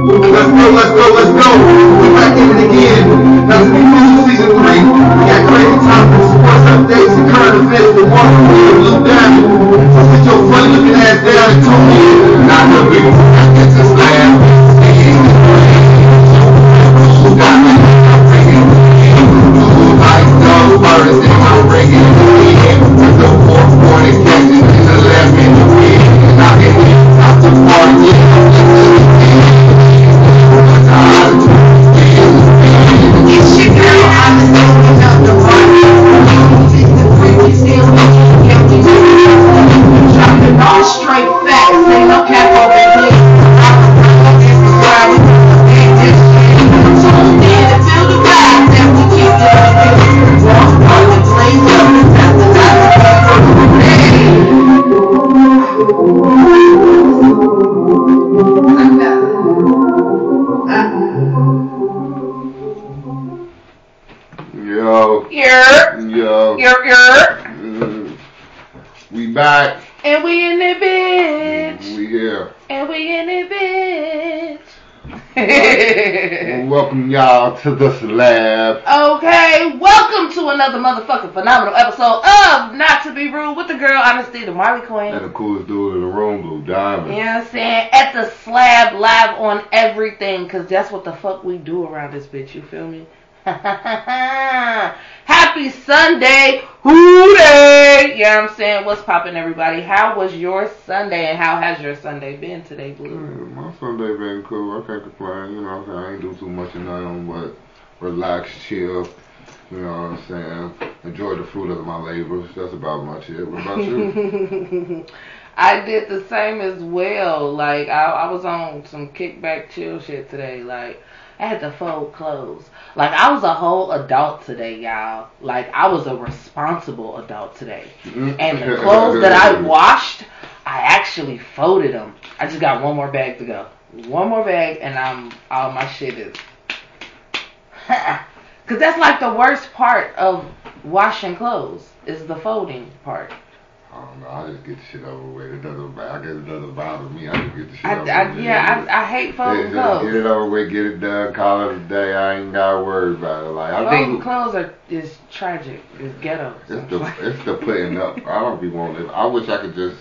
Let's go, let's go, let's go. We're back in it again. That's the Cruise Season 3. We got crazy topics, sports updates, and current events with Mark and Lil Daddy. So sit your funny looking ass down and tune in. Not the people. Motherfucking phenomenal episode of Not to Be Rude with the girl Honesty, the Marley Queen. And the coolest dude in the room, Blue Diamond. You know what I'm saying? At the slab live on everything, cause that's what the fuck we do around this bitch, you feel me? Happy Sunday, hooday! You know what I'm saying? What's poppin' everybody? How was your Sunday and how has your Sunday been today, Blue? Mm, My Sunday been cool. I can't complain. You know what I'm saying? I ain't do too much of nothing but relax, chill. You know what I'm saying? Enjoy the fruit of my labors. That's about much it. What about you? I did the same as well. Like I, I was on some kickback chill shit today. Like I had to fold clothes. Like I was a whole adult today, y'all. Like I was a responsible adult today. Mm-hmm. And the clothes that I washed, I actually folded them. I just got one more bag to go. One more bag, and I'm all my shit is. Cause that's like the worst part of washing clothes is the folding part. I don't know. I just get the shit over with. It doesn't. I guess it doesn't bother me. I just get the shit I, over I, with. yeah, I, I hate folding just clothes. Get it over with, get it done, call it a day. I ain't gotta worry about it. Like I Folding think clothes are is tragic. It's ghetto. it's the it's the putting up. I don't be wanting it. I wish I could just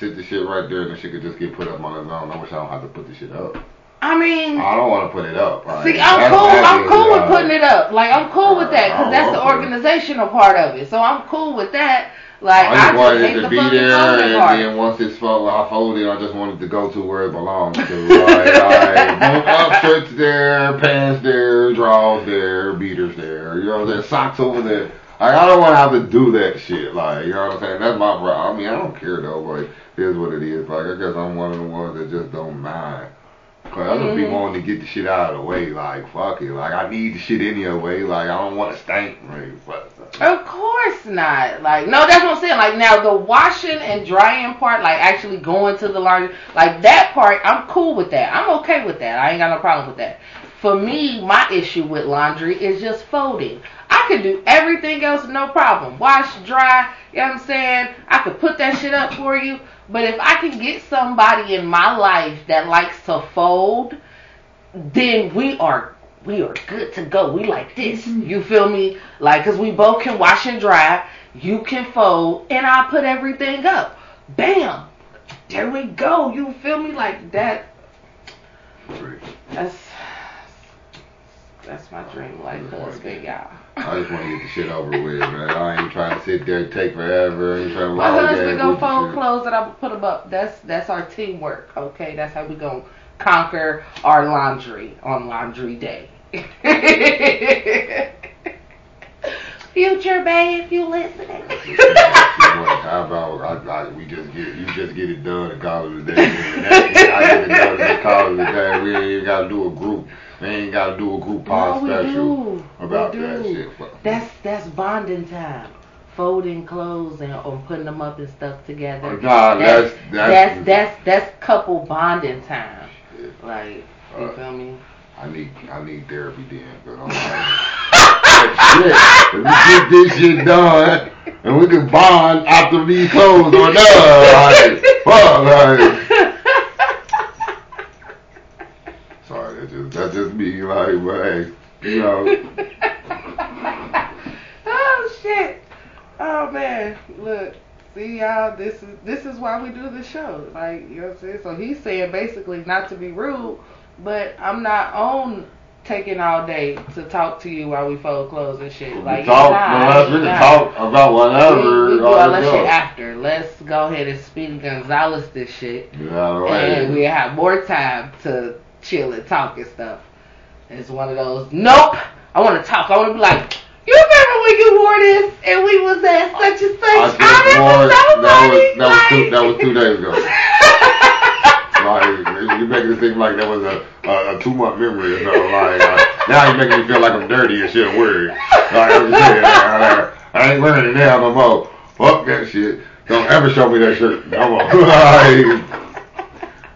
sit the shit right there and the shit could just get put up on its own. I wish I don't have to put the shit up. I mean, oh, I don't want to put it up. Like, see, I'm cool. I'm cool with putting it up. Like I'm cool with that because that's the organizational part of it. So I'm cool with that. Like I I just just wanted it the to be there, and part. then once it's folded, I fold it. I just wanted to go to where it belongs to. Like, like, up shirts there, pants there, drawers there, beaters there. You know what I'm saying? Socks over there. Like, I don't want to have to do that shit. Like, you know what I'm saying? That's my problem. I mean, I don't care though. But it is what it is. Like, I guess I'm one of the ones that just don't mind. Cause just be Mhm. wanting to get the shit out of the way. Like, fuck it. Like, I need the shit anyway. Like, I don't want to stink. Like, fuck. Of course not. Like no, that's what I'm saying. Like now the washing and drying part, like actually going to the laundry, like that part, I'm cool with that. I'm okay with that. I ain't got no problem with that. For me, my issue with laundry is just folding. I could do everything else no problem. Wash, dry, you know what I'm saying? I could put that shit up for you. But if I can get somebody in my life that likes to fold, then we are we are good to go. We like this. Mm-hmm. You feel me? Like, cause we both can wash and dry. You can fold, and I put everything up. Bam. There we go. You feel me? Like that. That's that's my dream life husband, y'all. I just want to get the shit over with, man. I ain't trying to sit there and take forever. Ain't trying to My husband gonna with the fold shit. clothes and I put them up. That's that's our teamwork. Okay, that's how we gonna conquer our laundry on laundry day. Future babe, if you listening. How about I, I, we just get you just get it done and call it a day. And. I get it done and call it a day. We ain't even gotta do a group. We ain't gotta do a group pod no, special do. about that shit. That's that's bonding time. Folding clothes and or putting them up and stuff together. Nah, that's that's that's, that's that's couple bonding time. Shit. Like you Uh, feel me? I need I need therapy then, but I'm like, shit. If we get this shit done and we can bond after these clothes are done, like, fuck, like, That's just me. Like, but hey, you know, oh shit. Oh man. Look. See y'all, this is this is why we do the show. Like, you know what I'm saying? So he's saying basically not to be rude, but I'm not on taking all day to talk to you while we fold clothes and shit. Like we talk. nah, well, really nah. talk about whatever. we do all that that shit after. Let's go ahead and Speedy Gonzalez this shit. You know, And we have more time to chill and talk and stuff. It's one of those, nope, I want to talk. I want to be like, you remember when you wore this and we was at such and such? I I, remember wore so that was that was two that was two days ago. Like you making it seem like that was a a, a two month memory or something. Like uh, now you're making me feel like I'm dirty and shit weird. Like I'm just saying, I, I ain't wearing it now no more. Fuck that shit. Don't ever show me that shirt no more.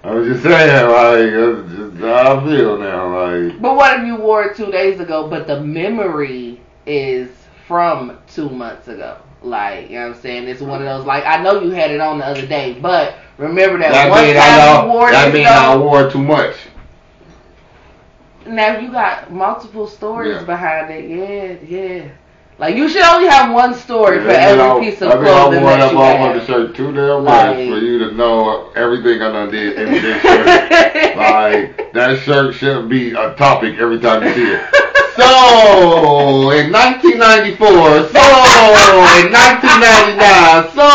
I was just saying, like that's just how I feel now. Like But what if you wore it two days ago, but the memory is from two months ago? Like, you know what I'm saying? It's one of those, like, I know you had it on the other day, but remember that, that one mean time I you know, wore that this mean though? I wore too much. Now you got multiple stories Yeah. behind it. Yeah, yeah. Like you should only have one story for every I- piece of I mean, clothing I that you motherfucker have. shirt too damn much Like- for you to know everything I done did in this shirt. like that shirt should be a topic every time you see it. So in 1994, so in 1999, so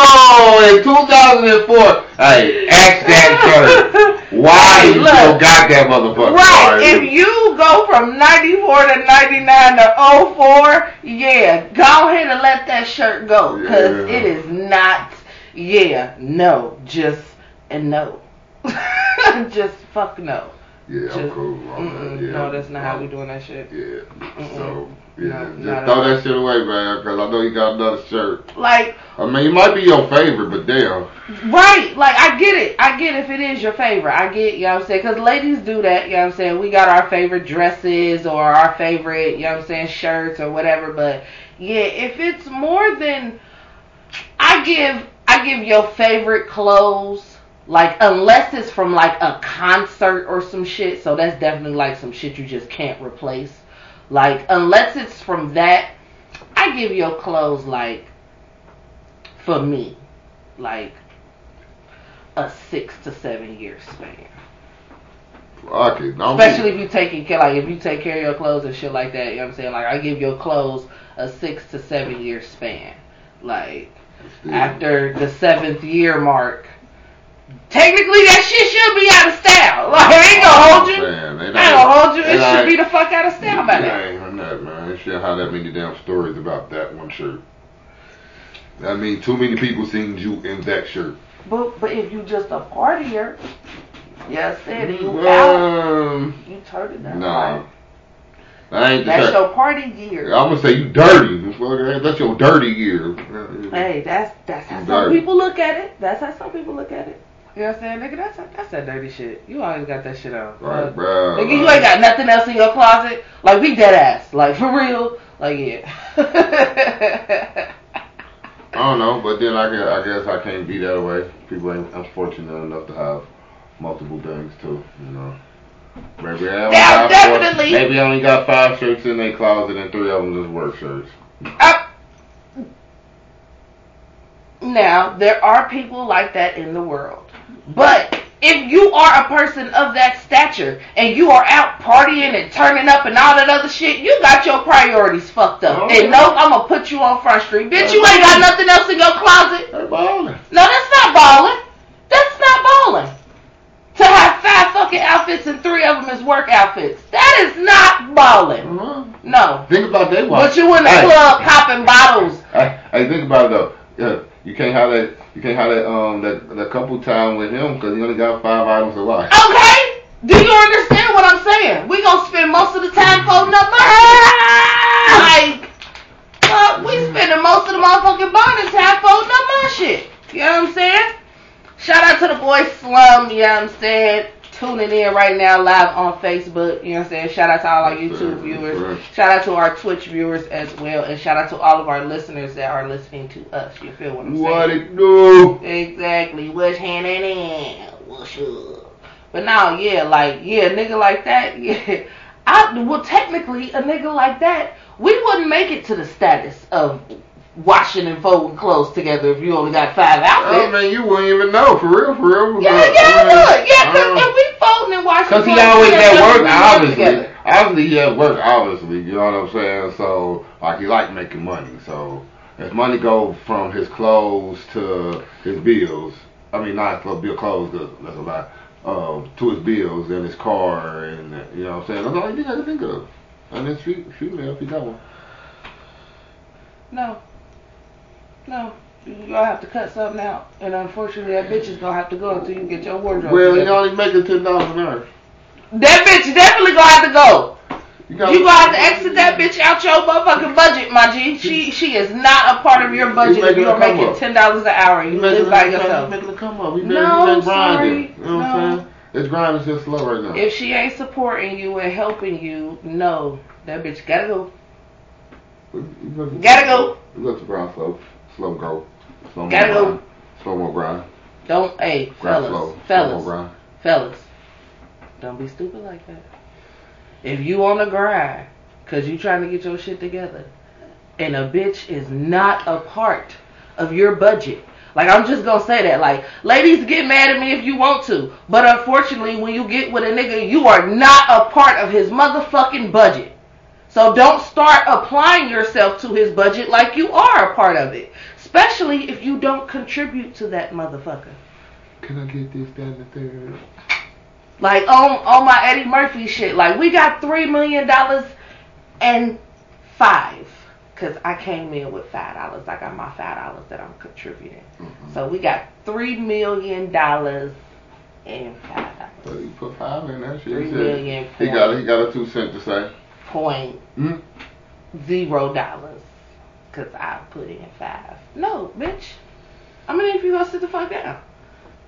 in 2004. Hey, ask that shirt. Why you Look. still got that motherfucker? Right. If you go from 94 to 99 to 04, yeah, go ahead and let that shirt go. Because Yeah. it is not, yeah, no, just, and no. just fuck no. Yeah, I'm cool. mm-mm. Yeah, no, that's not how we doing that shit. Yeah. Mm-mm. So yeah, No, just throw that shit away, man, because I know you got another shirt. Like, I mean, it might be your favorite, but damn. Right, like I get it. I get if it is your favorite. I get, you know what I'm saying? Because ladies do that, you know what I'm saying? We got our favorite dresses or our favorite, you know what I'm saying, shirts or whatever. But yeah, if it's more than, I give, I give your favorite clothes, like unless it's from like a concert or some shit. So that's definitely like some shit you just can't replace. Like unless it's from that, I give your clothes like, for me, like a six to seven year span. Don't Especially if you taking care, like if you take care of your clothes and shit like that. You know what I'm saying? Like I give your clothes a six to seven year span. Like after the seventh year mark, technically that shit should be out of style. Like I ain't gonna hold you. Man, ain't gonna hold you. It should be the fuck out of style by I now. ain't heard that, man. They should have that many damn stories about that one shirt. I mean, too many people seen you in that shirt. But but if you just a partier, yeah, I said you out, Um, you turned it down. nah. I ain't That's your party gear. I'm gonna say you dirty. That's your dirty gear. Hey, that's that's how some people look at it. That's how some people look at it. You know what I'm saying, nigga? That's that's that dirty shit. You always got that shit on. Right, bro. Nigga, you ain't got nothing else in your closet. Like we dead ass. Like for real. Like yeah. I don't know, but then I guess, I guess I can't be that way. People ain't unfortunate enough to have multiple things too, you know. Maybe I only Yeah, got four- maybe I only got five shirts in their closet and three of them just work shirts. Uh, now there are people like that in the world, but if you are a person of that stature and you are out partying and turning up and all that other shit, you got your priorities fucked up. Oh, and no, I'm gonna put you on front street, bitch. You ain't got nothing else in your closet. Hey, ballin'. No, that's not balling. That's not balling. To have five fucking outfits and three of them is work outfits. That is not balling. Uh-huh. No. Think about that one. But you in the Hey. club popping bottles. Hey, think about it though. Yeah, you can't have that. You can't have that. Um, that the couple time with him because he only got five items of life. Okay? Do you understand what I'm saying? We gonna spend most of the time folding up money. Like, fuck, we spending most of the motherfucking bonding time folding up my shit. You know what I'm saying? Shout out to the boy Slum, you know what I'm saying? Tuning in right now live on Facebook, you know what I'm saying? Shout out to all our YouTube viewers. Shout out to our Twitch viewers as well. And shout out to all of our listeners that are listening to us. You feel what I'm What saying? What it do? Exactly. What's happening? What's up? But now, yeah, like yeah, a nigga like that, yeah. I well, technically, a nigga like that, we wouldn't make it to the status of washing and folding clothes together if you only got five I outfits. mean, you wouldn't even know for real, for real. Yeah, but, yeah, I mean, look, yeah, because if we folding and washing, Cause he clothes always together, at work, obviously. together. Obviously, he at work, obviously. You know what I'm saying? So, like, he like making money. So, his money go from his clothes to his bills. I mean, not clothes, bill clothes. 'cause That's a lot. Uh, to his bills and his car, and uh, you know what I'm saying. That's all I think I can think of. And then shoot, shoot me if he got one. No. No. You're gonna have to cut something out. And unfortunately that bitch is gonna have to go until you get your wardrobe. Well, you only making ten dollars an hour. That bitch definitely gonna have to go. You, got You gonna have to exit that bitch out your motherfucking budget, my G. She she is not a part of your budget if you're making up. ten dollars an hour you live by yourself. making a come up. He No, he been grinding. sorry. You know what I'm No. saying? His grind is just slow right now. If she ain't supporting you and helping you, no, that bitch gotta go. Gotta go. You got to grind slow, slow go, slow Gotta go. grind, slow more grind, Don't, hey, grind fellas, slow, slow fellas, grind. fellas, don't be stupid like that. If you on the grind, cause you trying to get your shit together, and a bitch is not a part of your budget. Like I'm just gonna say that. Like, ladies, get mad at me if you want to, but unfortunately, when you get with a nigga, you are not a part of his motherfucking budget. So don't start applying yourself to his budget like you are a part of it. Especially if you don't contribute to that motherfucker. Can I get this, that, and the third? Like on on my Eddie Murphy shit. Like we got three million dollars and five. Cause I came in with five dollars. I got my five dollars that I'm contributing. Mhm. So we got three million dollars and five So dollars. you put five in that shit. Three million He got he got a two cent to say. Point Hmm? zero dollars. Cause I put in five. No, bitch. I mean if you gonna sit the fuck down.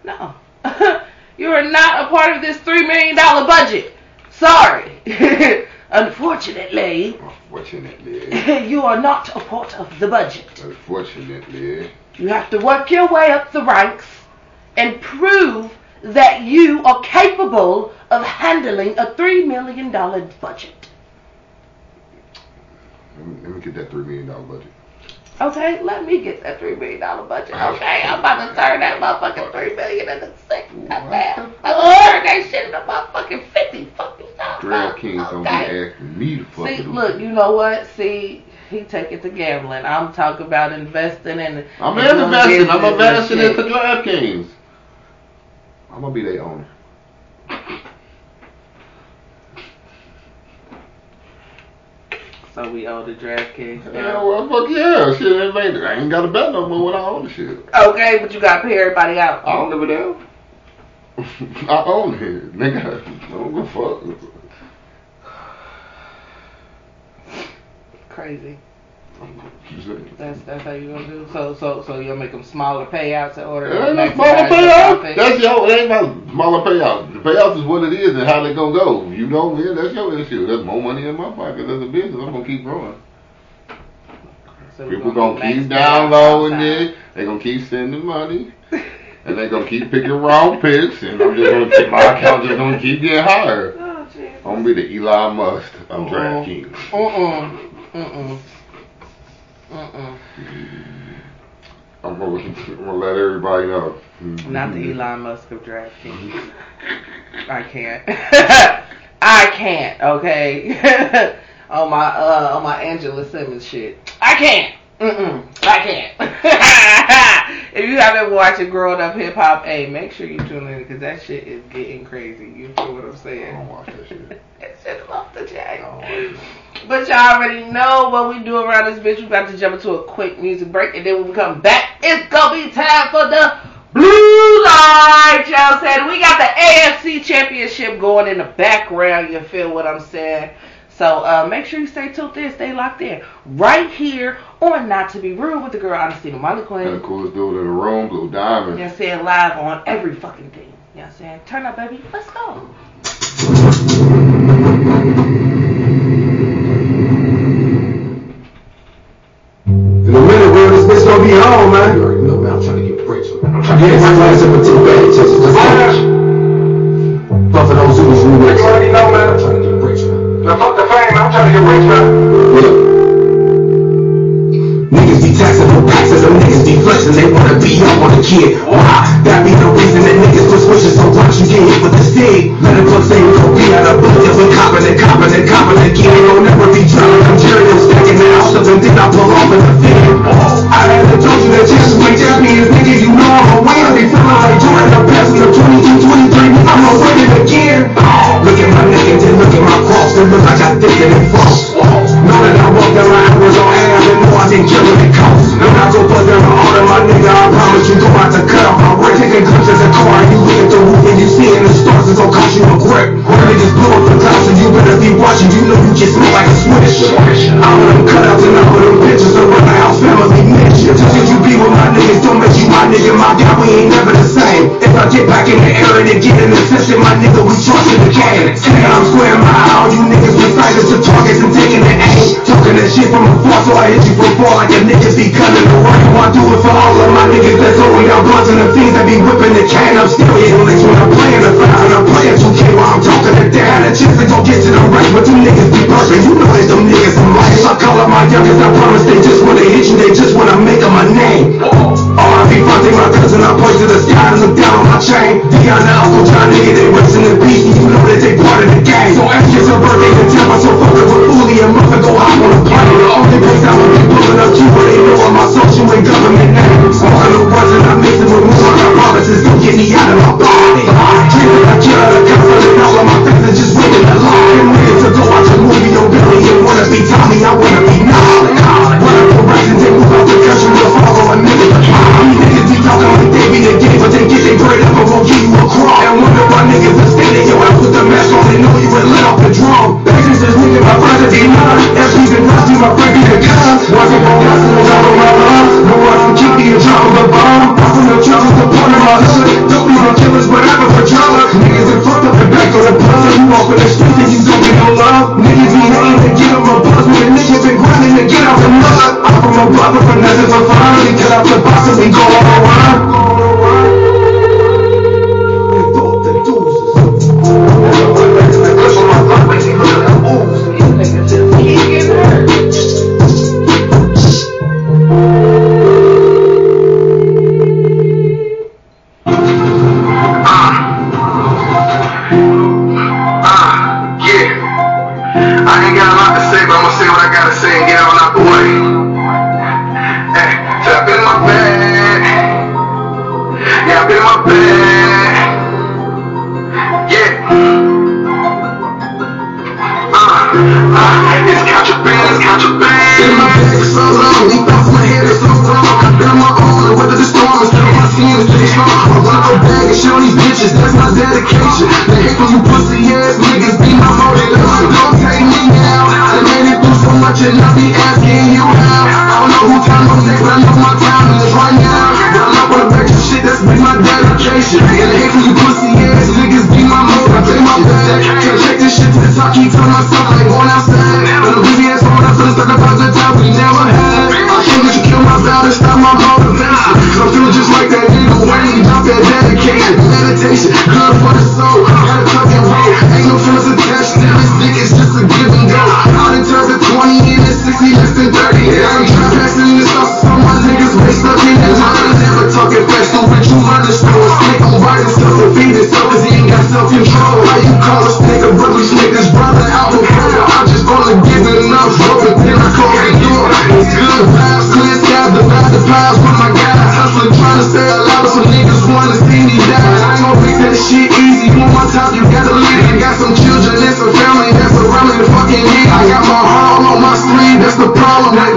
No. you are not a part of this three million dollar budget. Sorry. Unfortunately, Unfortunately, you are not a part of the budget. unfortunately, You have to work your way up the ranks and prove that you are capable of handling a three million dollar budget. Let me, let me get that three million dollar budget. Okay, let me get that three million dollar budget. Okay, I'm about to turn that motherfucking three million into six. Goddamn, I'm turn that shit into motherfucking fifty. Fuck you, talking about? DraftKings don't be Okay. asking me to fuck See, them. look, you know what? See, he take it to gambling. I'm talking about investing in. I'm in investing. I'm investing into DraftKings. I'm gonna be their owner. So we owe the DraftKings Yeah, now. well, fuck yeah. Shit, it ain't, I ain't got to bet no more when I own the shit. Okay, but you gotta pay everybody out. I don't give a damn. I own it, nigga. I don't give a fuck. Crazy. That's that's how you gonna do. So so so you'll make them smaller payouts in order It to ain't no maximize smaller your payout. That's your. It ain't no smaller payout. The payout is what it is and how they gonna go. You know, man. That's your issue. There's more money in my pocket as a business. I'm gonna keep growing. So People gonna keep max downloading payouts it. They gonna keep sending money. And they gonna keep picking wrong picks. And I'm just gonna keep, my account just gonna keep getting higher. Oh. I'm gonna be the Elon Musk of Uh-uh. DraftKings. Mm-mm. Mm-mm. Mm-mm. I'm gonna, I'm gonna let everybody know. Not the Elon Musk of DraftKings. I can't. I can't. Okay. on my uh on my Angela Simmons shit. I can't. Mm-mm. I can't. if you haven't watched it growing up hip hop, hey, make sure you tune in because that shit is getting crazy. You feel what I'm saying? I saying? don't watch that shit. that shit is off the I chain. Don't watch it. But y'all already know what we do around this bitch. We about to jump into a quick music break, and then when we come back, it's gonna be time for the blue light. Y'all said we got the AFC Championship going in the background. You feel what I'm saying? So uh, make sure you stay tuned in, stay locked in, right here on Not to Be Rude with the girl Ernestine Molly And Queen. the coolest dude in the room, Blue Diamond. You know what I'm saying? Live on every fucking thing. You know what I'm saying? Turn up, baby. Let's go. me on, man. You already know, man. I'm trying to get rich. I'm trying to get my bad just just rich. But for those who new rich. You already know, man. I'm trying to get rich, man. Now fuck the fame, man. I'm trying to get rich, man. Yeah niggas detesting them packs them niggas deflection. They wanna be up on the kid. Why? That be the reason that niggas quit switching so much you get hit with the stick. Let it plug say don't be out of bullets. We're copping and copping and copping again. Don't never be drowning. I'm cheering and stacking the house up and then I pull off in the field. I haven't told you that just might just me is nigga. You know I'm away. They feeling like Jordan. I'm passing the 22, 23. I'm a winning again. Look at my niggas and look at my cross. They look like I did it and false walls. that I walked the line was on air, but know I didn't care what it cost. I'm not gonna bust on all of my nigga, I promise you, go out to cut off my rent. Taking clips as a car, you hit the roof and you see it in the stars, it's gonna cost you a grip. Niggas blow up the cops, so you better be watching, you know you just look like a swish. gonna them cutouts and I'm with them pictures around the house, family mention. Just cause you be with my niggas, don't make you my nigga, my guy, we ain't never the same. If I get back in the air and get in the session, my nigga, we trust in the game. And I'm squaring my eye, all you niggas, we sighted to targets and the talking that shit from afar, so I hit you from far. Your niggas be cutting the run, I do it for all of my niggas that's only got blunts and the fiends that be whipping the can. I'm still hitting licks when I'm playing the five and I'm playing 2K while I'm talking to dad. And chance to go get to the right, but you niggas be bursting. You know it's them niggas in life. I call up my youngest, I promise they just wanna hit you, they just wanna make up my name. RIP, fuckin' my cousin, I point to the sky and look down on my chain. Beyond the Uncle John, nigga, they racing the beat.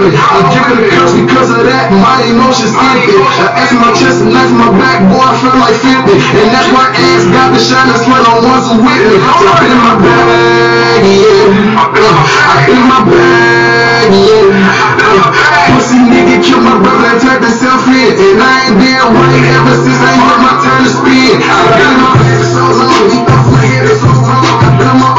stupid. I'm giving curse because of that. My emotions infant. I F my chest and F my back, boy, I feel like 50. And that's why ass got the shine and sweat on once with me. So I in my bag, yeah. Uh, been in my bag, yeah. Pussy nigga killed my brother and turned himself in. And I ain't been white ever since I hit my turn to spin. I got my episodes on, we both like it, it's so strong. I got my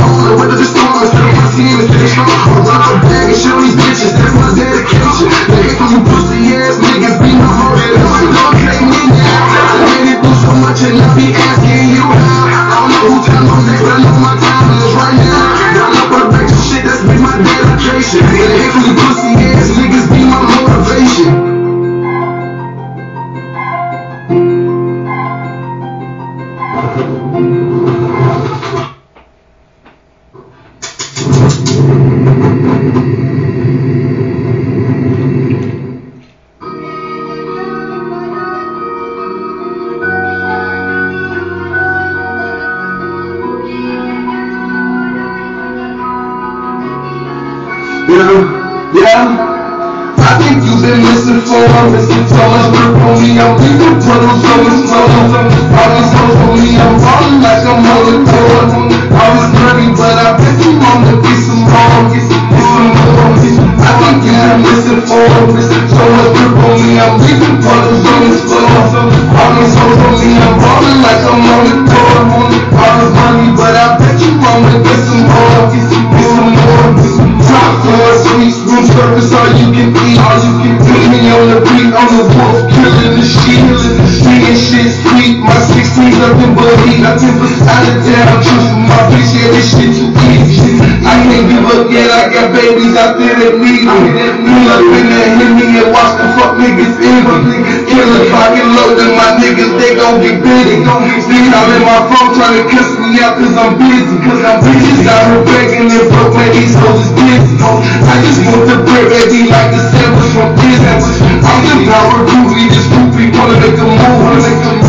phone, trying to cuss me out cause I'm busy. Cause I'm bitches out here begging and broke, man, these hoes is busy. I just want the bread, baby, like the sandwich from business. I'm the power groovy, this groupie wanna make a move.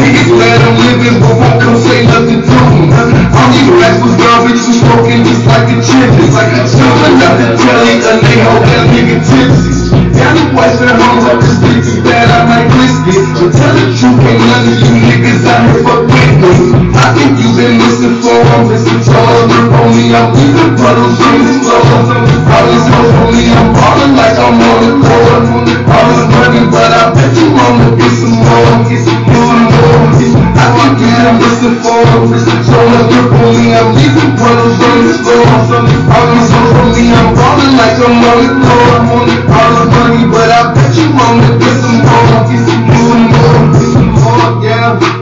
Niggas glad I'm living, but won't come say nothing to me. All these rappers garbage, you smoking just like a chimney. Like a children, nothing telling a nigga, hold that nigga tipsy. Down the western homes, I'm just thinking bad, I might risk it. To tell the truth, ain't none of you niggas out here fuck with me. I think you've been missing for, I'm missing for. Look on me, I'm leaving puddles on the floor. These hoes me, I'm ballin' like I'm on the court. All this money, but I bet you wanna get some more, get some, more. I think you've been missing for, missing for. Look on me, I'm leaving puddles on the floor. Hoes on me, I'm ballin' like I'm on the court. All this money, but I bet you wanna get some more, get some more, yeah.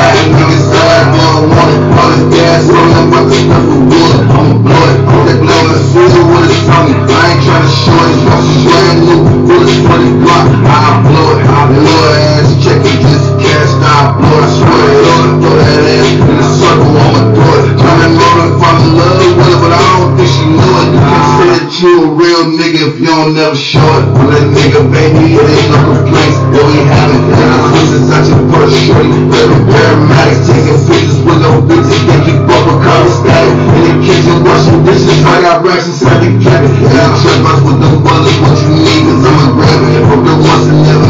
Outside, niggas sad, boy, want it. All this gas on them, about to stuff with wood. I'ma blow it. That blow feel what it's from me. I ain't tryna show it. Watch it brand new. Bullets for the block. I blow it. I blow it. Ass check it, just cash. I blow it. I swear it. Throw it, throw that ass in a circle. I'ma do it. Tryna know if I'm in love with her, but I don't think she know it. You can say that you a real nigga if you don't never show it. I'm that nigga, baby. It ain't no complaints. Yeah, we have it. And I'm cruising out your purse, shorty. Little paramedics taking pictures with no bitches. They keep up with college static. In the kitchen, washing dishes. I got racks inside the cabinet. Yeah, I'm trap us with them bullets. What you need, cause I'm a grab it. From the ones that never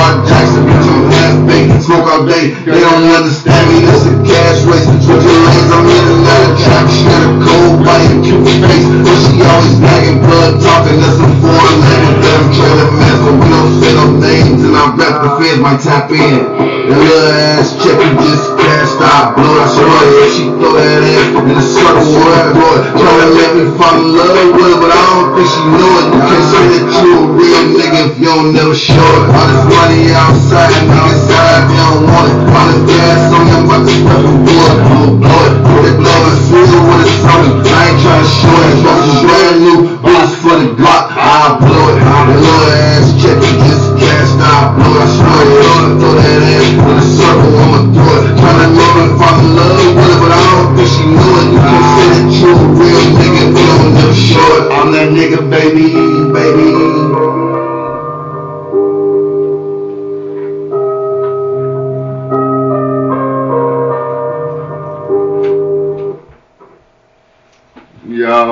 Lamar Jackson. Bitch, I'm half baked. Smoke all day. They don't understand me. It's a cash race. Switch your lanes. I'm in out trap. She got a cold body and cute face. But she always nagging blood talking. That's a foreign language that trying to mess. But we don't say no names. And I rap the feds might tap in. That little ass chick who just cashed out. Blow I swear it. She throw that ass in the circle. I go. Trying to let me fall in love with her. But I don't think she know it. You can't say that you a real nigga if you don't never show it. All this money outside. Niggas side. They don't want it. All this gas on them. To stuff with wood. I'ma blow it. Blow it. Feel what it's on me. I ain't trying to show it. But some brand new bullets for the Glock. I blow it. That little ass check it. Just cashed out. Blow it. Swear it. Throw that ass in a circle. I'ma do it. Tryna know if I'm in love with her, but I don't think she know it. You can't say that you a real nigga you don't never it. I'm that nigga, baby, baby.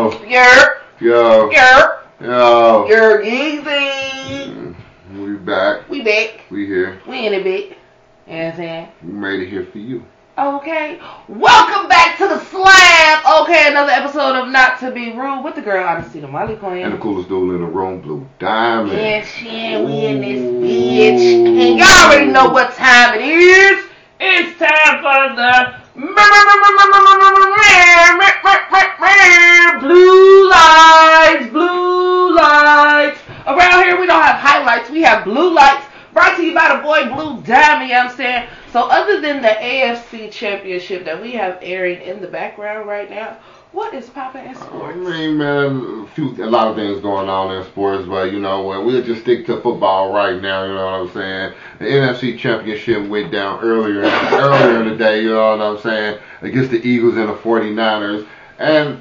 Yo, Yer, yo, yer, yo. yer, Yeezy. We back. We back. We here. We in a bit. You know what I'm saying? We made it here for you. Okay. Welcome back to the slab. Okay, another episode of Not to Be Rude with the girl Honesty, the Molly Queen. And the coolest dude in the room, Blue Diamond. Yes, yeah, we in this bitch. And y'all already know what time it is. It's time for the blue lights, blue lights. Around here we don't have highlights, we have blue lights. Brought to you by the boy Blue Diamond, you know what I'm saying? So other than the AFC championship that we have airing in the background right now, what is popping in sports? I mean, man, a, few, a lot of things going on in sports, but you know what? We'll just stick to football right now. You know what I'm saying? The NFC Championship went down earlier, earlier in the day. You know what I'm saying? Against the Eagles and the 49ers, and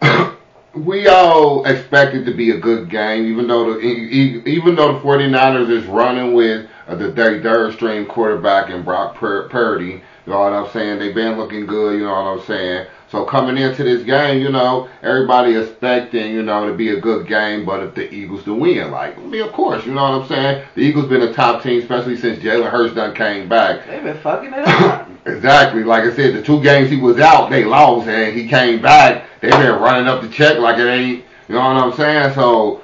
we all expect it to be a good game, even though the even though the 49ers is running with uh, the third, string quarterback and Brock Pur- Purdy. You know what I'm saying? They've been looking good. You know what I'm saying? So coming into this game, you know, everybody expecting, you know, to be a good game, but if the Eagles to win, like, I mean, of course, you know what I'm saying? The Eagles been a top team, especially since Jalen Hurts done came back. They've been fucking it up. Exactly. Like I said, the two games he was out, they lost, and he came back. They've been running up the check like it ain't. You know what I'm saying? So,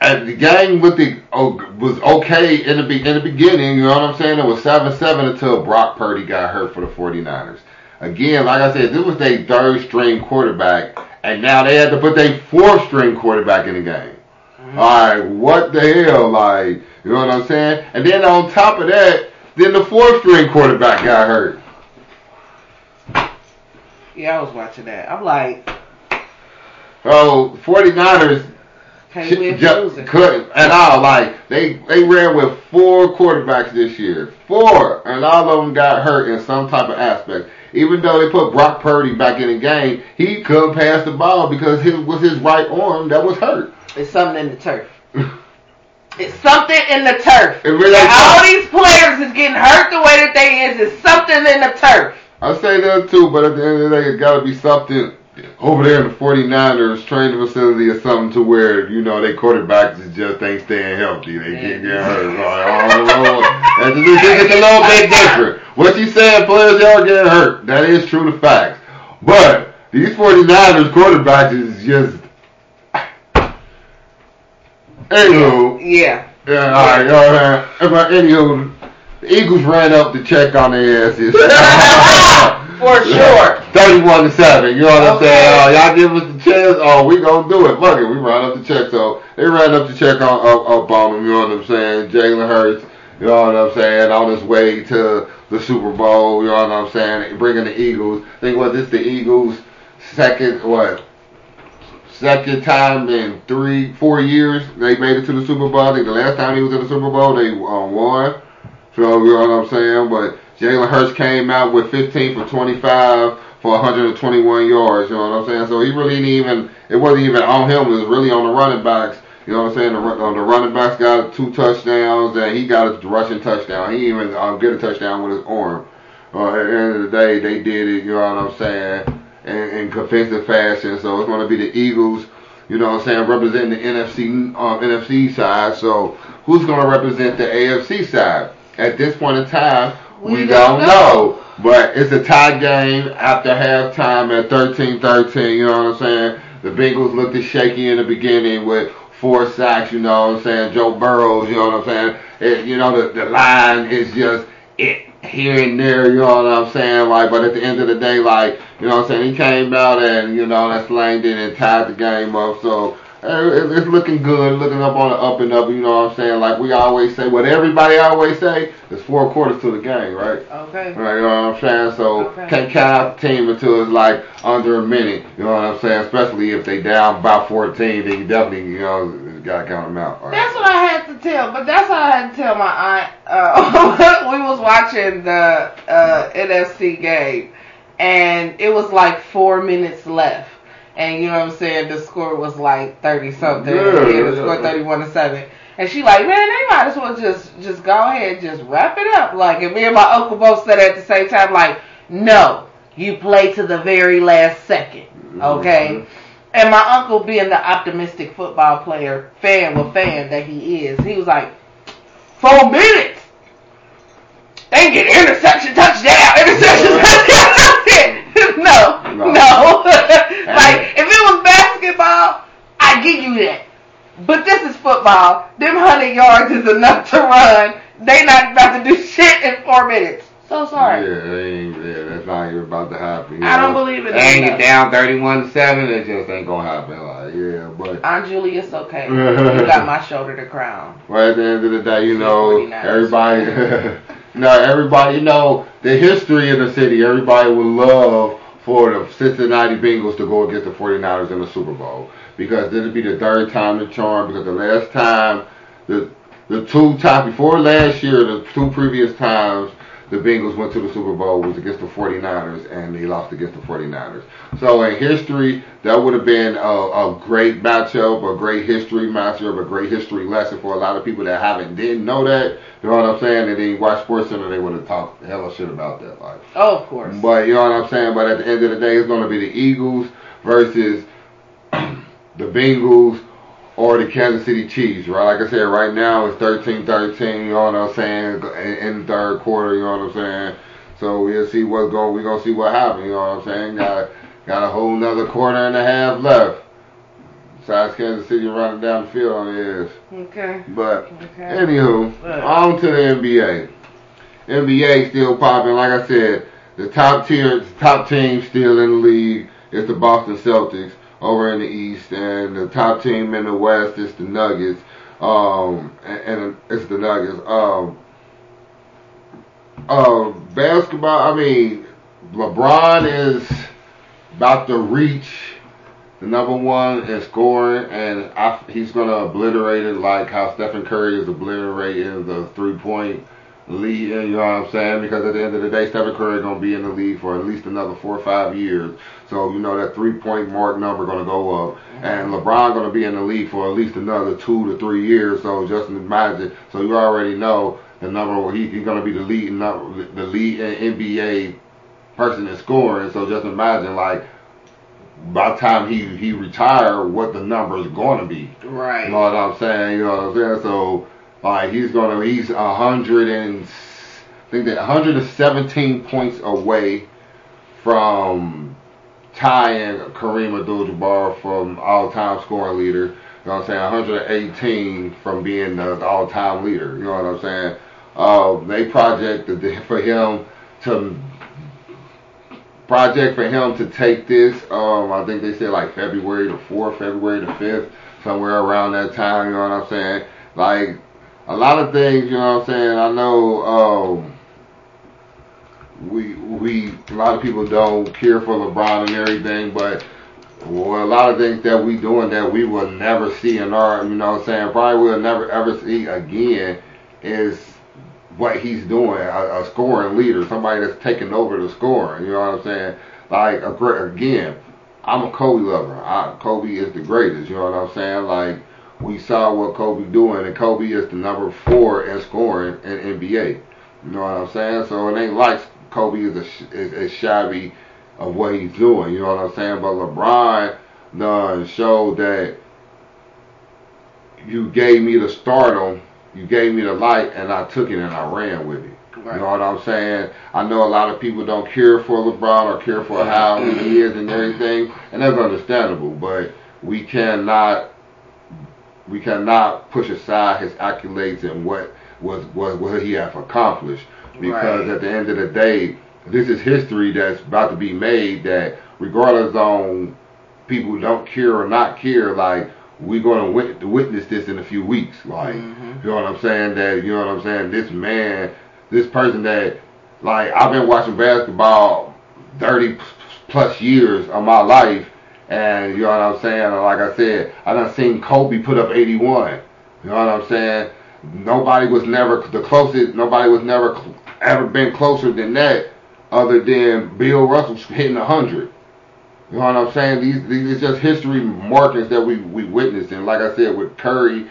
at the game with the oh, was okay in the be- in the beginning. You know what I'm saying? It was seven seven until Brock Purdy got hurt for the 49ers. Again, like I said, this was their third string quarterback, and now they had to put their fourth string quarterback in the game. Mm-hmm. All right, what the hell? Like, you know what I'm saying? And then on top of that, then the fourth string quarterback got hurt. Yeah, I was watching that. I'm like, So 49ers can't win just couldn't at all. Like they they ran with four quarterbacks this year, four, and all of them got hurt in some type of aspect. Even though they put Brock Purdy back in the game, he couldn't pass the ball because his was his right arm that was hurt. It's something in the turf. It's something in the turf. It really And all these players is getting hurt the way that they is. It's something in the turf. I say that too, but at the end of the day, it got to be something over there in the 49ers training facility or something to where, you know, they quarterbacks just ain't staying healthy. They keep getting hurt. Like, oh, Lord. And it's, it's a little bit different. What you saying, players y'all getting hurt. That is true to facts. But these 49ers quarterbacks is just... Anywho, Yeah. yeah, all right, all right. Uh, but anywho, the Eagles ran up to check on their asses. For sure. 31 to 7. You know what I'm saying? Uh, y'all give us the chance. Oh, we gonna do it. Fuck it. We ran up the check. So they ran up the check on up, up on them. You know what I'm saying? Jalen Hurts. You know what I'm saying? On his way to the Super Bowl. You know what I'm saying? Bringing the Eagles. I think what this the Eagles second what second time in three four years they made it to the Super Bowl. I think the last time he was in the Super Bowl they uh, won. So you know what I'm saying? But Jalen Hurts came out with 15 for 25 for 121 yards. You know what I'm saying? So he really didn't even. It wasn't even on him. It was really on the running backs. You know what I'm saying? The, uh, the running backs got two touchdowns, and he got a rushing touchdown. He even uh, get a touchdown with his arm. Uh, at the end of the day, they did it. You know what I'm saying? In, in defensive fashion. So it's going to be the Eagles. You know what I'm saying? Representing the NFC uh, NFC side. So who's going to represent the AFC side? At this point in time, we, We don't, don't know. know. But it's a tie game after halftime at 13-13. You know what I'm saying? The Bengals looked shaky in the beginning with four sacks. You know what I'm saying? Joe Burrows. You know what I'm saying? It, you know the the line is just it here and there. You know what I'm saying? Like, but at the end of the day, like you know what I'm saying? He came out and you know that slanged it and tied the game up. So. It- It's looking good, looking up on the up and up. You know what I'm saying? Like we always say, what everybody always say, is four quarters to the game, right? Okay. Right, you know what I'm saying? So Okay. can't count out the team until it's like under a minute. You know what I'm saying? Especially if they down by 14, then you definitely you know gotta count them out. Right? That's what I had to tell, but that's what I had to tell my aunt. Uh, we was watching the uh, NFC game, and it was like four minutes left, and you know what I'm saying. The score was like thirty something. Yeah, Yeah, the score thirty one to seven. And she like, man, they might as well just just go ahead and just wrap it up. Like, and me and my uncle both said at the same time, like, no, you play to the very last second, okay? Mhm. And my uncle, being the optimistic football player, fan, well, fan that he is, he was like, four minutes. they get interception, touchdown, interception, touchdown. no, No. no. like if it was basketball, I give you that. But this is football. Them hundred yards is enough to run. They not about to do shit in four minutes. So sorry. Yeah, they ain't, yeah, that's not even about to happen. I don't believe it They ain't get down 31 7, it just ain't gonna happen. Like, yeah, but. Aunt Julius, okay. you got my shoulder to crown. But at the end of the day, you know, everybody, no, everybody, you know, the history of the city, everybody would love for the Cincinnati Bengals to go against the 49ers in the Super Bowl. Because this would be the third time the charm, because the last time, the the two times, before last year, the two previous times, the Bengals went to the Super Bowl was against the 49ers, and they lost against the 49ers. So in history, that would have been a, a great matchup, a great history matchup, a great history lesson for a lot of people that haven't didn't know that. You know what I'm saying? And then watch Sports Center, they would have talked hella shit about that. Like, Oh, of course. but you know what I'm saying? But at the end of the day, it's going to be the Eagles versus the Bengals or the Kansas City Chiefs, right? Like I said, right now it's 13-13, you know what I'm saying, in, in the third quarter, you know what I'm saying? So we'll see what's going, we're going to see what happens, you know what I'm saying? Got, got a whole nother quarter and a half left. Besides Kansas City running down the field on the ass. Okay. But Okay. anywho, Right. on to the NBA. NBA still popping. Like I said, the top tier, top team still in the league is the Boston Celtics over in the East, and the top team in the West is the Nuggets. Um, and, and it's the Nuggets. Um, uh, basketball. I mean, LeBron is about to reach the number one in scoring, and I, he's going to obliterate it like how Stephen Curry is obliterating the three point lead. You know what I'm saying? Because at the end of the day, Stephen Curry going to be in the league for at least another four or five years. So you know that three point mark number going to go up, mm-hmm. and LeBron going to be in the league for at least another two to three years. So just imagine. So you already know the number. He, he's going to be the lead number, the lead NBA person in scoring. So just imagine like by the time he he retire, what the number is going to be. Right. You know what I'm saying? You know what I'm saying? So like he's gonna he's a hundred and I think that 117 points away from tying Kareem Abdul-Jabbar from all-time scoring leader. You know what I'm saying? 118 from being the, all-time leader. You know what I'm saying? Uh, they projected for him to project for him to take this. Um, I think they said like February the fourth, February the fifth, somewhere around that time. You know what I'm saying? Like a lot of things. You know what I'm saying? I know. Um, we we a lot of people don't care for LeBron and everything, but well, a lot of things that we doing that we will never see in our, you know what I'm saying, probably we'll never ever see again is what he's doing, a, a scoring leader, somebody that's taking over the scoring, you know what I'm saying? Like, again, I'm a Kobe lover. I, Kobe is the greatest, you know what I'm saying? Like, we saw what Kobe doing, and Kobe is the number four in scoring in NBA. You know what I'm saying? So it ain't like Kobe is, a, sh- is, is shabby of what he's doing. You know what I'm saying? But LeBron done showed that you gave me the stardom, you gave me the light, and I took it and I ran with it. Right. You know what I'm saying? I know a lot of people don't care for LeBron or care for how he is and everything, and that's understandable. But we cannot we cannot push aside his accolades and what was what, what he have accomplished because Right. at the end of the day, this is history that's about to be made. That regardless on people don't care or not care, like we're gonna witness this in a few weeks. Like Mhm. you know what I'm saying? That you know what I'm saying? This man, this person that like I've been watching basketball 30 plus years of my life, and you know what I'm saying? Like I said, I done seen Kobe put up 81. You know what I'm saying? Nobody was never the closest. Nobody was never ever been closer than that, other than Bill Russell hitting 100. You know what I'm saying? These these is just history markings that we we witnessed, and like I said, with Curry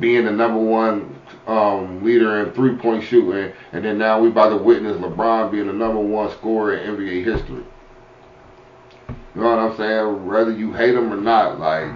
being the number one um, leader in three point shooting, and then now we about to witness LeBron being the number one scorer in NBA history. You know what I'm saying? Whether you hate him or not, like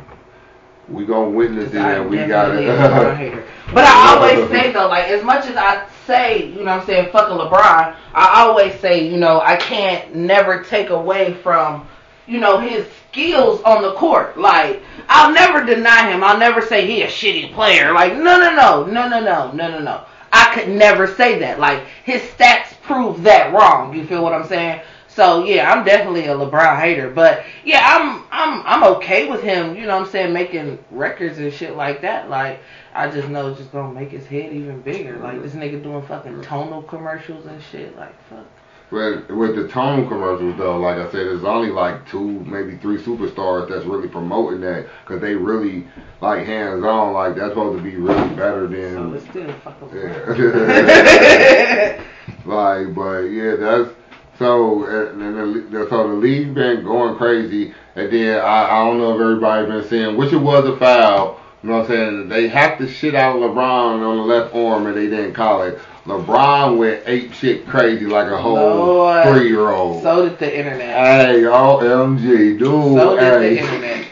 we gonna witness it and we got definitely a LeBron it. But I always say though, like as much as I say, you know what I'm saying, fuck a LeBron, I always say, you know, I can't never take away from, you know, his skills on the court. Like, I'll never deny him. I'll never say he a shitty player. Like, no no no, no no no, no no no. I could never say that. Like his stats prove that wrong. You feel what I'm saying? So yeah, I'm definitely a LeBron hater, but yeah, I'm I'm I'm okay with him. You know what I'm saying, making records and shit like that. Like I just know it's just gonna make his head even bigger. Like this nigga doing fucking tonal commercials and shit. Like fuck. But with the tone commercials though, like I said, there's only like two, maybe three superstars that's really promoting that because they really like hands on. Like that's supposed to be really better So than. it's still fucking. Yeah. like, but yeah, that's so. And then the, so the league been going crazy, and then I, I don't know if everybody been seeing, which it was a foul. You know what I'm saying? They hacked the shit out of LeBron on the left arm, and they didn't call it. LeBron went ape shit crazy like a whole three year old. so did the internet. Hey, OMG, dude. So did the internet.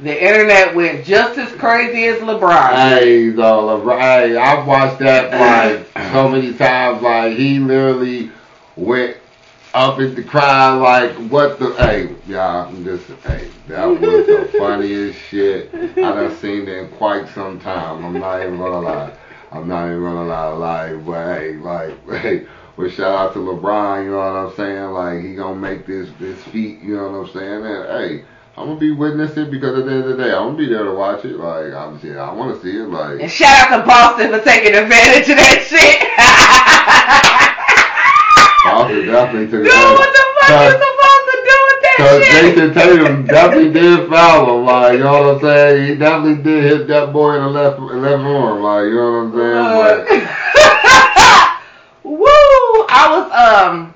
The internet went just as crazy as LeBron. Hey, so LeBron, hey, I've watched that like so many times. Like he literally went up in the crowd, like what the? Hey, y'all, I'm just hey, that was the funniest shit I done seen in quite some time. I'm not even gonna lie. I'm not even gonna lie, like, but hey, like, hey. But shout out to LeBron, you know what I'm saying? Like he gonna make this this feat, you know what I'm saying? And hey, I'm gonna be witnessing because at the end of the day, I'm gonna be there to watch it. Like I'm I want to see it. Like And shout out to Boston for taking advantage of that shit. Boston definitely took Dude, what the fuck you supposed to do with that Cause shit? Jayson Tatum definitely did foul him, like you know what I'm saying. He definitely did hit that boy in the left left arm, like you know what I'm saying. But Woo! I was um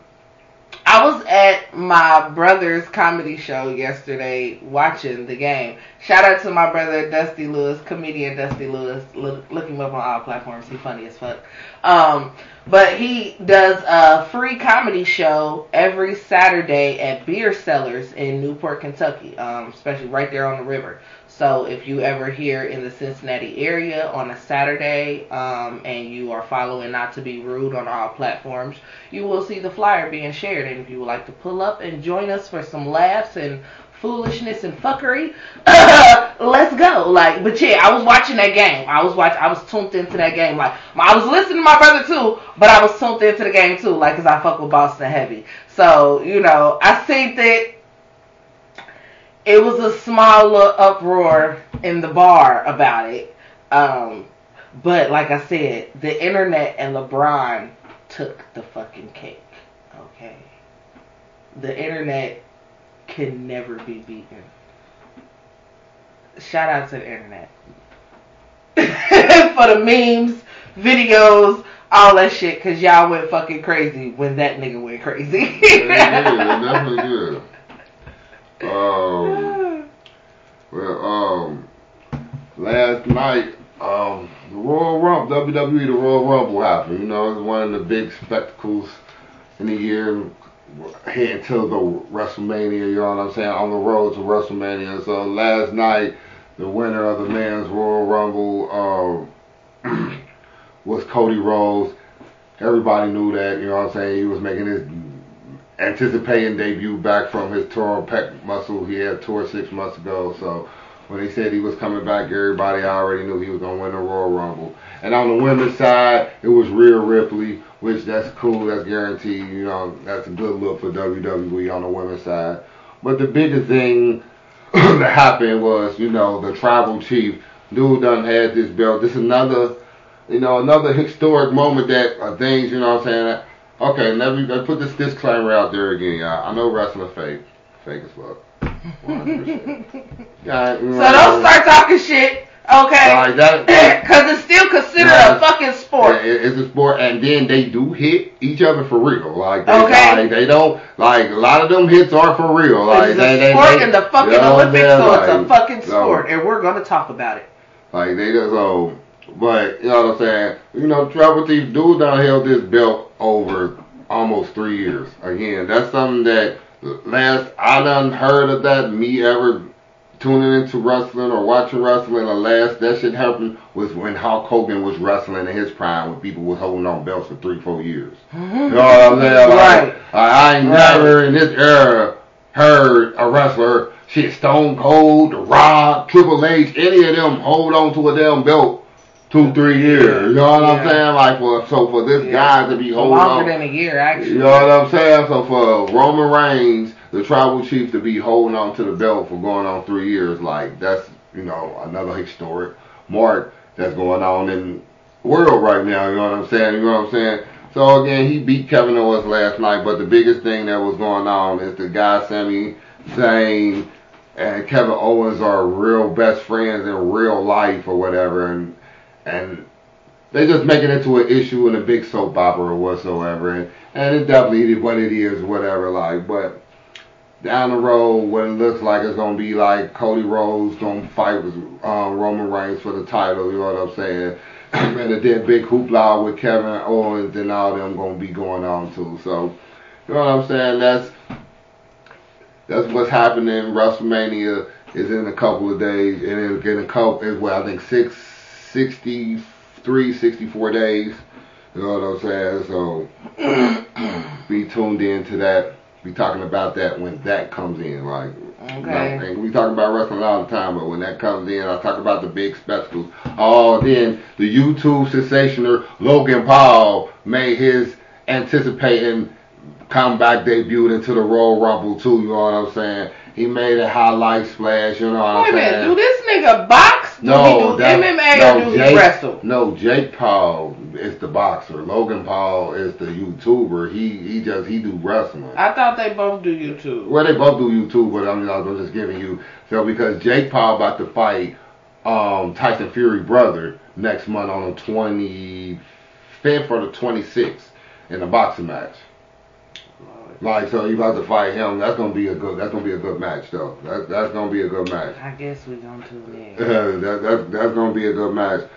I was at my brother's comedy show yesterday watching the game. Shout out to my brother Dusty Lewis, comedian Dusty Lewis. Look, look him up on all platforms. He funny as fuck. Um, but he does a free comedy show every Saturday at Beer Cellars in Newport, Kentucky. Um, especially right there on the river. So if you ever here in the Cincinnati area on a Saturday um, and you are following Not to Be Rude on all platforms, you will see the flyer being shared. And if you would like to pull up and join us for some laughs and foolishness and fuckery, let's go. Like, but yeah, I was watching that game. I was watching. I was tuned into that game. Like, I was listening to my brother too, but I was tuned into the game too. Like, cause I fuck with Boston heavy. So you know, I think that it was a small little uproar in the bar about it. Um, but like I said, the internet and LeBron took the fucking cake. Okay. The internet can never be beaten. Shout out to the internet. For the memes, videos, all that shit, cause y'all went fucking crazy when that nigga went crazy. yeah, they definitely did. Um, well, um, last night, um, the Royal Rumble, WWE, the Royal Rumble happened. You know, it's one of the big spectacles in the year, heading to the WrestleMania. You know what I'm saying? On the road to WrestleMania. So last night, the winner of the men's Royal Rumble um, was Cody Rhodes. Everybody knew that. You know what I'm saying? He was making his anticipating debut back from his torn pec muscle he had tore six months ago. So when they said he was coming back, everybody already knew he was gonna win the Royal Rumble. And on the women's side, it was Rhea Ripley, which that's cool, that's guaranteed. You know, that's a good look for WWE on the women's side. But the biggest thing that happened was, you know, the tribal chief dude done had this belt. This is another, you know, another historic moment that uh, things, you know what I'm saying. Okay, let me let put this disclaimer out there again, y'all. I know wrestling fake, fake as fuck. 100%. Yeah, So don't start talking shit, okay? Like Because it's still considered Yeah. a fucking sport. It- It's a sport, and then they do hit each other for real. Like they, Okay. like, they don't like a lot of them hits are for real. Like it's they, a they, sport they, in the fucking you know Olympics, so it's a Like, fucking so- sport, and we're gonna talk about it. Like they just so, but you know what I'm saying. You know, tribal chief dude done held this belt over almost three years. Again, that's something that last I done heard of that me ever tuning into wrestling or watching wrestling, the last that shit happened was when Hulk Hogan was wrestling in his prime, when people was holding on belts for three, four years. You know what I'm saying? Like, Right. I, I ain't Right. never in this era heard a wrestler, shit, Stone Cold, The Rock, Triple H, any of them hold on to a damn belt two, three years. You know what I'm saying? Like for so for this Yeah. guy to be holding Longer on. than a year, actually. You know what I'm saying? So for Roman Reigns, the tribal chief, to be holding on to the belt for going on three years, like that's you know another historic mark that's going on in the world right now. You know what I'm saying? You know what I'm saying? So again, he beat Kevin Owens last night, but the biggest thing that was going on is the guy Sami Zayn and Kevin Owens are real best friends in real life or whatever, and and they just make it into an issue in a big soap opera or whatsoever, and and it definitely is what it is, whatever. Like, but down the road, what it looks like is gonna be like Cody Rhodes gonna fight with um, Roman Reigns for the title. You know what I'm saying? and then that big hoopla with Kevin Owens and all them gonna be going on too. So, you know what I'm saying? That's that's what's happening. WrestleMania is in a couple of days, and it's in a couple. Is well, I think six, 63, 64 days. You know what I'm saying? So be tuned in to that. Be talking about that when that comes in. Like, you know, Okay. and we talk about wrestling all the time, but when that comes in, I talk about the big spectacles. Oh, then the YouTube sensationer Logan Paul made his anticipating comeback debut into the Royal Rumble too. You know what I'm saying? He made a highlight splash. You know what Wait a I'm minute, saying? do this nigga box? No, that- MMA no, do Jake, wrestle? No, Jake Paul is the boxer. Logan Paul is the YouTuber. He he just he do wrestling. I thought they both do YouTube. Well, they both do YouTube, but I'm, I'm just giving you so because Jake Paul about to fight um, Tyson Fury brother next month on the 25th or the 26th in a boxing match. Like so, you about to fight him. That's gonna be a good. That's gonna be a good match, though. That's that's gonna be a good match. I guess we're gonna tune in. Uh, that, that that's gonna be a good match.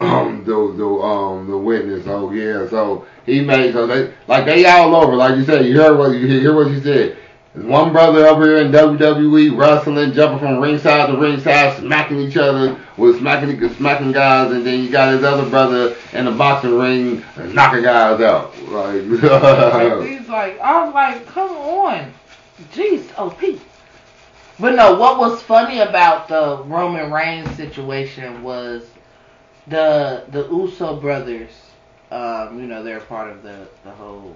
Um, the the um the witness. Oh yeah. So he made so they like they all over. Like you said, you heard what you hear what you said. There's one brother over here in WWE wrestling, jumping from ringside to ringside, smacking each other with smacking smacking guys, and then you got his other brother in the boxing ring knocking guys out. Like, Like these, like I was like, come on, jeez, OP. But no, what was funny about the Roman Reigns situation was the the Uso brothers. Um, you know, they're part of the the whole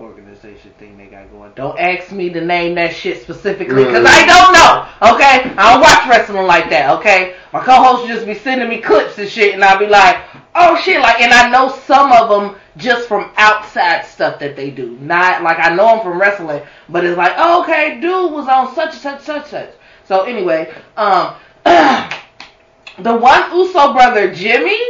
organization thing they got going. Don't ask me to name that shit specifically because I don't know. Okay, I don't watch wrestling like that. Okay, my co-host just be sending me clips and shit, and I'll be like, oh shit, like, and I know some of them just from outside stuff that they do. Not like I know them from wrestling, but it's like, oh, okay, dude was on such and such such such. So anyway, um, the one Uso brother Jimmy.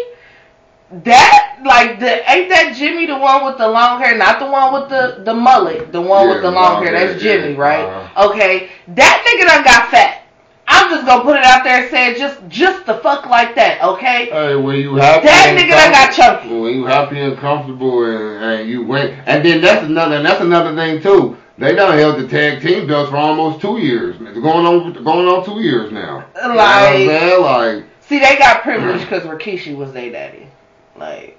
That like the ain't that Jimmy the one with the long hair, not the one with the the mullet, the one with Yeah, the the long long hair. hair, That's Jimmy, yeah. right? Uh-huh. Okay, that nigga done got fat. I'm just gonna put it out there and say it just just the fuck like that, okay? Hey, when you happy, That nigga done got chunky. When you happy and comfortable, and, and you went, and then that's another, and that's another thing too. They done held the tag team belts for almost two years. It's going on, going on two years now. You know Like, like, see, they got privilege because Rikishi was their daddy, like,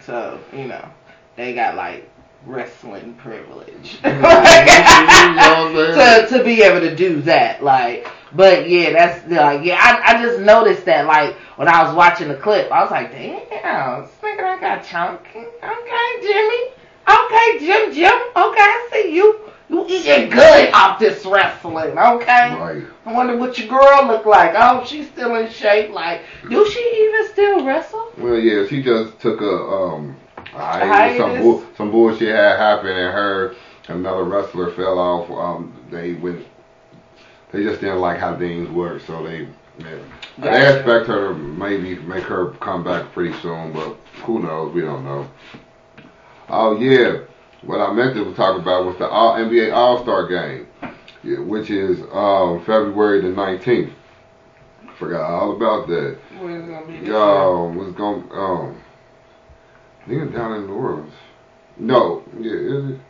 so you know, they got like wrestling privilege mm-hmm. You know what I'm saying? to to be able to do that, like. But yeah, that's like yeah. I, I just noticed that like when I was watching the clip, I was like, damn, this nigga done got chunky. Okay, Jimmy. Okay, Jim, Jim. Okay, I see you. You eating good off this wrestling. Okay. Right. I wonder what your girl look like. Oh, she's still in shape. Like, do she even still wrestle? Well, yeah, she just took a um. Hiatus? some bull, some bullshit had happened, and her another wrestler fell off. Um, they went, they just didn't like how things work, so they. Yeah. They Gotcha. expect her to maybe make her come back pretty soon, but who knows? We don't know. Oh yeah, what I meant to talk about was the All NBA All Star Game, yeah, which is um, February the nineteenth. Forgot all about that. Where's it gonna be? Yo, what's going um nigga down in New Orleans. No, yeah, is it?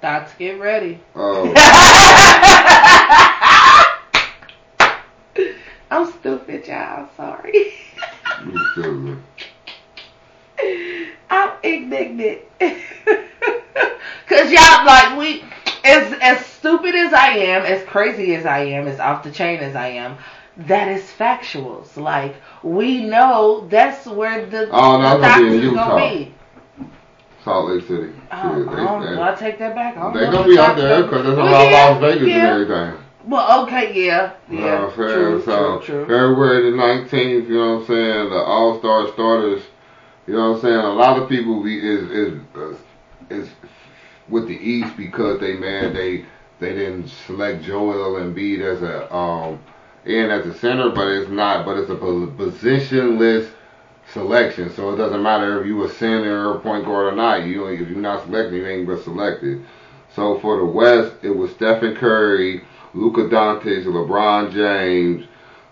Thoughts get ready. Oh, I'm stupid, y'all. Sorry. You stupid. I'm indignant. Cause y'all like we as as stupid as I am, as crazy as I am, as off the chain as I am, that is factuals. Like we know that's where the, Oh, no, the it's gonna be in gonna be. Salt Lake City. Oh, Shit, I don't know. I take that back. They know gonna be out there because there's a gonna- lot of Las Vegas yeah. and everything. Well, okay, yeah, You yeah, know what I'm saying? true, so true, true. February the 19th, you know what I'm saying? The All Star starters, you know what I'm saying? A lot of people be is is uh, is with the East because they man they they didn't select Joel Embiid as a um in as a center, but it's not. But it's a positionless selection, so it doesn't matter if you a center or point guard or not. You if you're not selected, you ain't but selected. So for the West, it was Stephen Curry, Luka Doncic, LeBron James,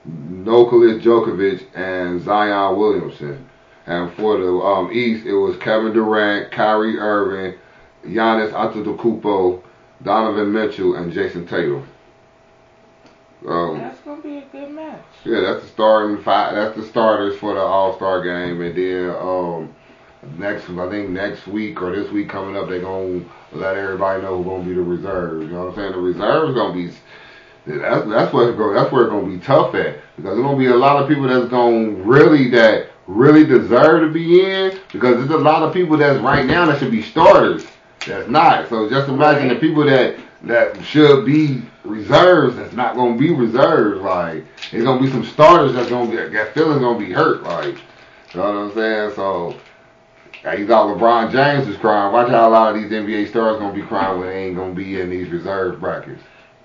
Nikola Djokovic, and Zion Williamson. And for the um, East, it was Kevin Durant, Kyrie Irving, Giannis Antetokounmpo, Donovan Mitchell, and Jayson Tatum. Um, That's gonna be a good match. yeah, that's the starting five. That's the starters for the All Star game, and then um, next I think next week or this week coming up, they're gonna let everybody know who's gonna be the reserves. You know what I'm saying? The reserves gonna be that's that's where it's going. That's where it's gonna be tough at because there's gonna be a lot of people that's gonna really that really deserve to be in because there's a lot of people that's right now that should be starters that's not. So just imagine the people that that should be reserves that's not gonna be reserves. Like there's gonna be some starters that's gonna be that feeling's gonna be hurt. Like you know what I'm saying? So. uh, You thought LeBron James was crying. Watch how a lot of these NBA stars gonna be crying when they ain't gonna be in these reserve brackets.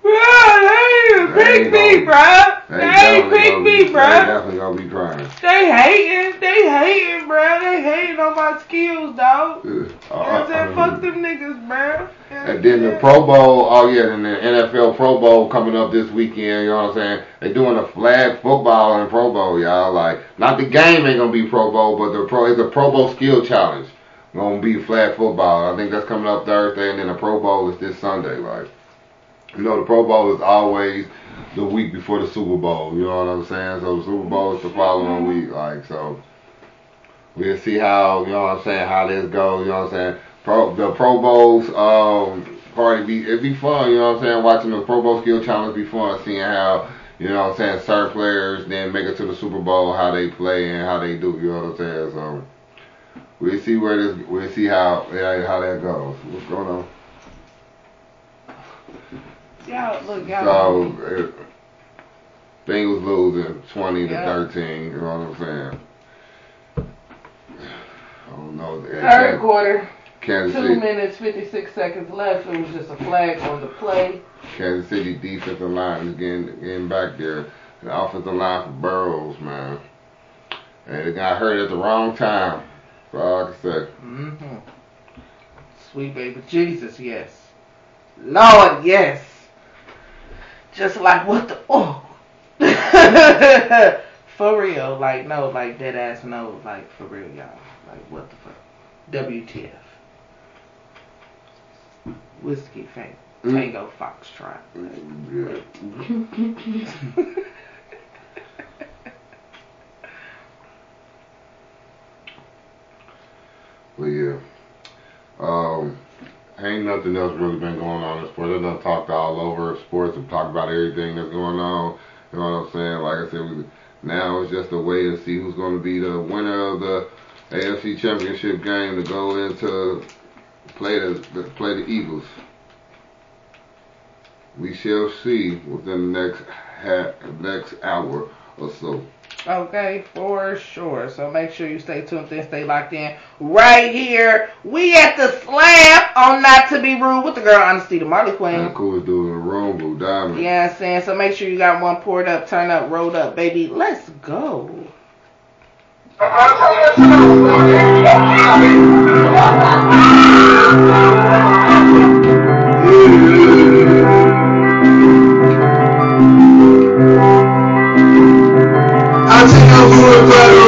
They pick me, bruh. They They ain't definitely pick me, be- They definitely gonna be crying. They hating, they hating, bruh. They hating on my skills, dog. You know what I'm saying? Uh, uh, uh. Fuck them niggas, bruh. And then the Pro Bowl, oh yeah, and the NFL Pro Bowl coming up this weekend, you know what I'm saying? They doing a flag football and Pro Bowl, y'all. Like, not the game ain't gonna be Pro Bowl, but the pro it's a Pro Bowl skill challenge. Gonna be flag football. I think that's coming up Thursday, and then the Pro Bowl is this Sunday. Like, you know, the Pro Bowl is always the week before the Super Bowl. You know what I'm saying? So the Super Bowl is the following week. Like, so we'll see how you know what I'm saying how this goes. You know what I'm saying? Pro the Pro Bowls um party be it'd be fun. You know what I'm saying? Watching the Pro Bowl skill challenge be fun. Seeing how you know what I'm saying certain players then make it to the Super Bowl, how they play and how they do. You know what I'm saying? So. We'll see where this. We'll see how yeah, how that goes. What's going on? Y'all, look, y'all. So, it, Bengals losing 20 to 13. You know what I'm saying? I don't know. Third quarter, Kansas two City, minutes, 56 seconds left. It was just a flag on the play. Kansas City defensive line is getting getting back there. The offensive line for Burrow's, man. And it got hurt at the wrong time. That's all I can say. Mm-hmm. Sweet baby Jesus, yes. Lord, yes. Just like what the oh. for real, like no, like dead ass no, like for real, y'all. Like what the fuck? WTF? Whiskey Fang, Mm. Tango Foxtrot. Yeah. But yeah. Um, ain't nothing else really been going on in sports. They done talked all over sports and talked about everything that's going on. You know what I'm saying? Like I said, we, now it's just a way to see who's going to be the winner of the AFC Championship game to go into play the, play the Eagles. We shall see within the next ha- next hour or so. Okay, for sure. So make sure you stay tuned and stay locked in right here. We at the slab on Not to Be Rude with the girl Honesty, the Marley Queen. And coolest dude in the room, Blue Diamond. You know what I'm saying? So make sure you got one poured up, turn up, rolled up, baby. Let's go. I take off for a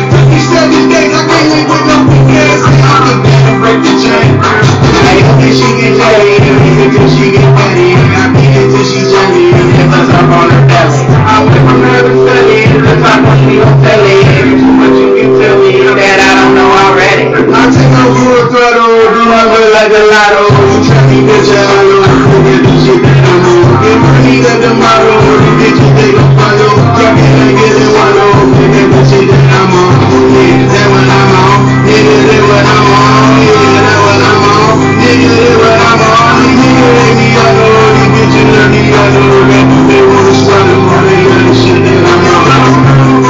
And she get she get I beat it till she jelly, because I'm on her belly. I went from to me you can tell me that I don't know already. I take throttle, do my like a lotto, you me don't tomorrow, drop it I'm on, yeah, that what I'm on, yeah, that what I'm on, what I'm on. Thank you.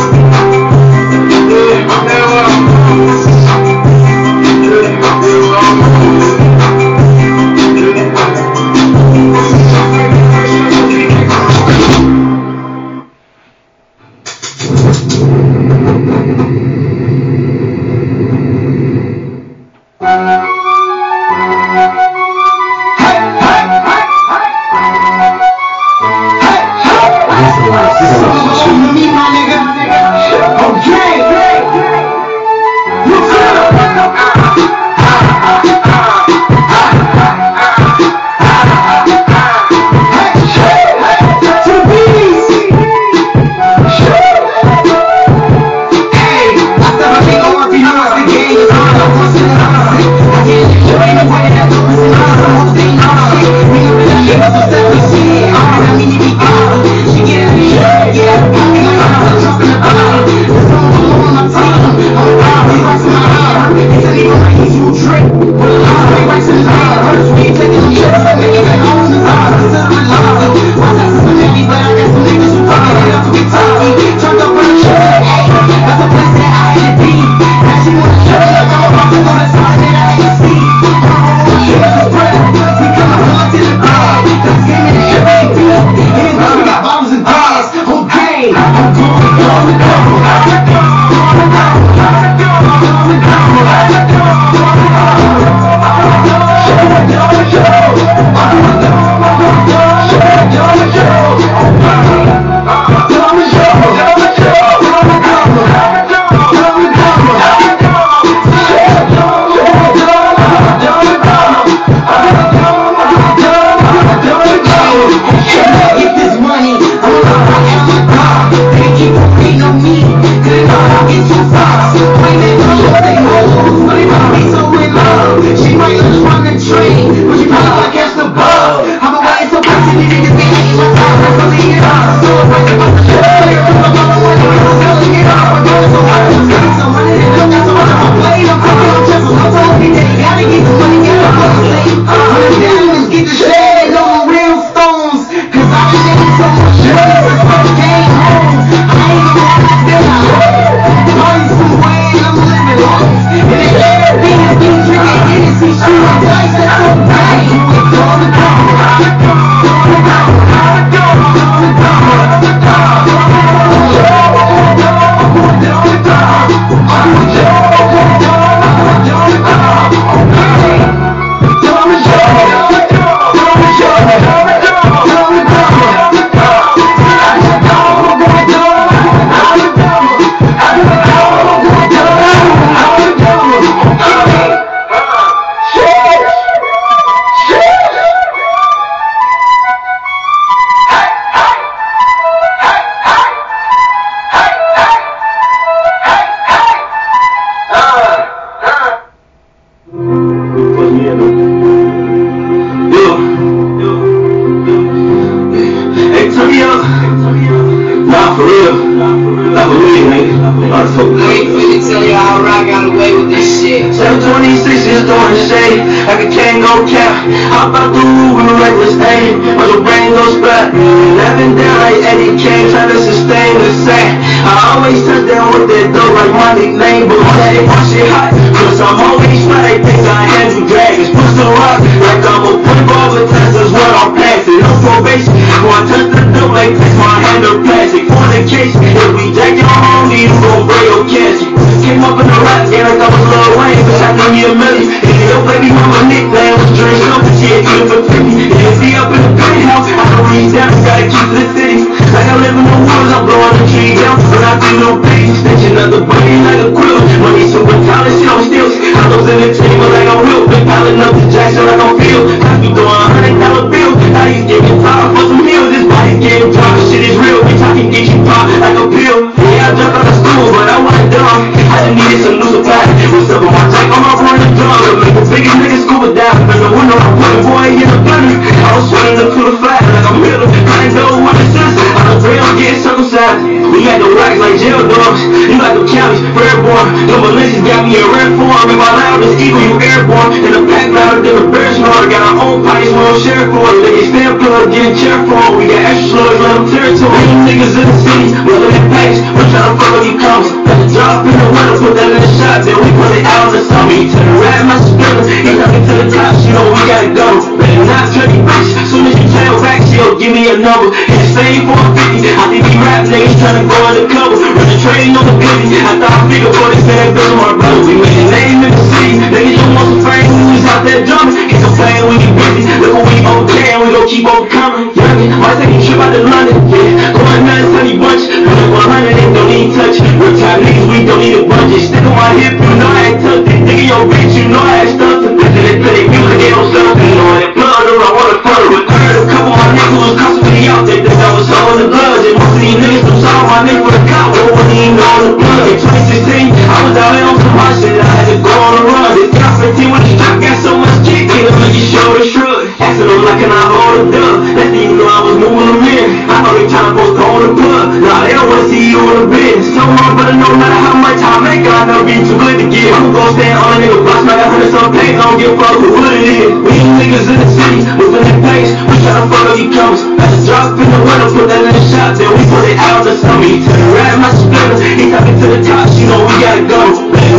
Got me a red form. If I loud as evil, you airborne. And the pack louder than a bear snore. Got our own parties, we don't share for. They stand plug, getting chair for We got extra slugs, let them territory. Them niggas in the city, we're in packs. We're trying to fuck up commas. Got the drop in the window, put that in the shot. Then we put it out in the. He to the right, my spinner. He coming to the top, you know we gotta go. Better not turn you bitch. Soon as you tail back, she'll give me a number. Hit the same 450. I think we rap niggas trying to go undercover. Run the train on the bitty. I thought I figured for this man, Bill, my brother. We made a name in the city. Niggas you want some fame, we out there drumming. Can't complain, we get busy. Look we okay, and we gon' keep on coming. Youngin', take a trip out to London. Yeah, going nuts, honey bunch. Running 100, ain't don't need touch. We're niggas, we don't need a budget. Stick on my hip, you know I ain't tucked it. Nigga, your bitch, you know I ain't stuffed it. Listen to play music, they don't stop it. Know I blood, or I wanna fuck with her. A couple of my niggas was constantly out there. Think I was all in the blood. And most of these niggas, them saw my name for the cop. But wasn't even on the blood. In 2016, I was out here on some hot shit. I had to go on a run. This top 15 with the strap got so much kick in it. Make you show the shrug. Asking them like, I hold a dub? That's even though I was moving them in. I thought they tryna post on the plug. Nah, they don't wanna see you in the bin. So my brother, no matter how much I make, I never be too good to give. I'ma stand on a nigga block, smack a hundred some paint. I don't give a fuck who hood it is. We ain't niggas in the city, moving that pace. We tryna fuck up these comers. Got the drop in the window, put that in the shot, then we put it out the summer. He to the right, my splitter. He talking to the top, you know we gotta go.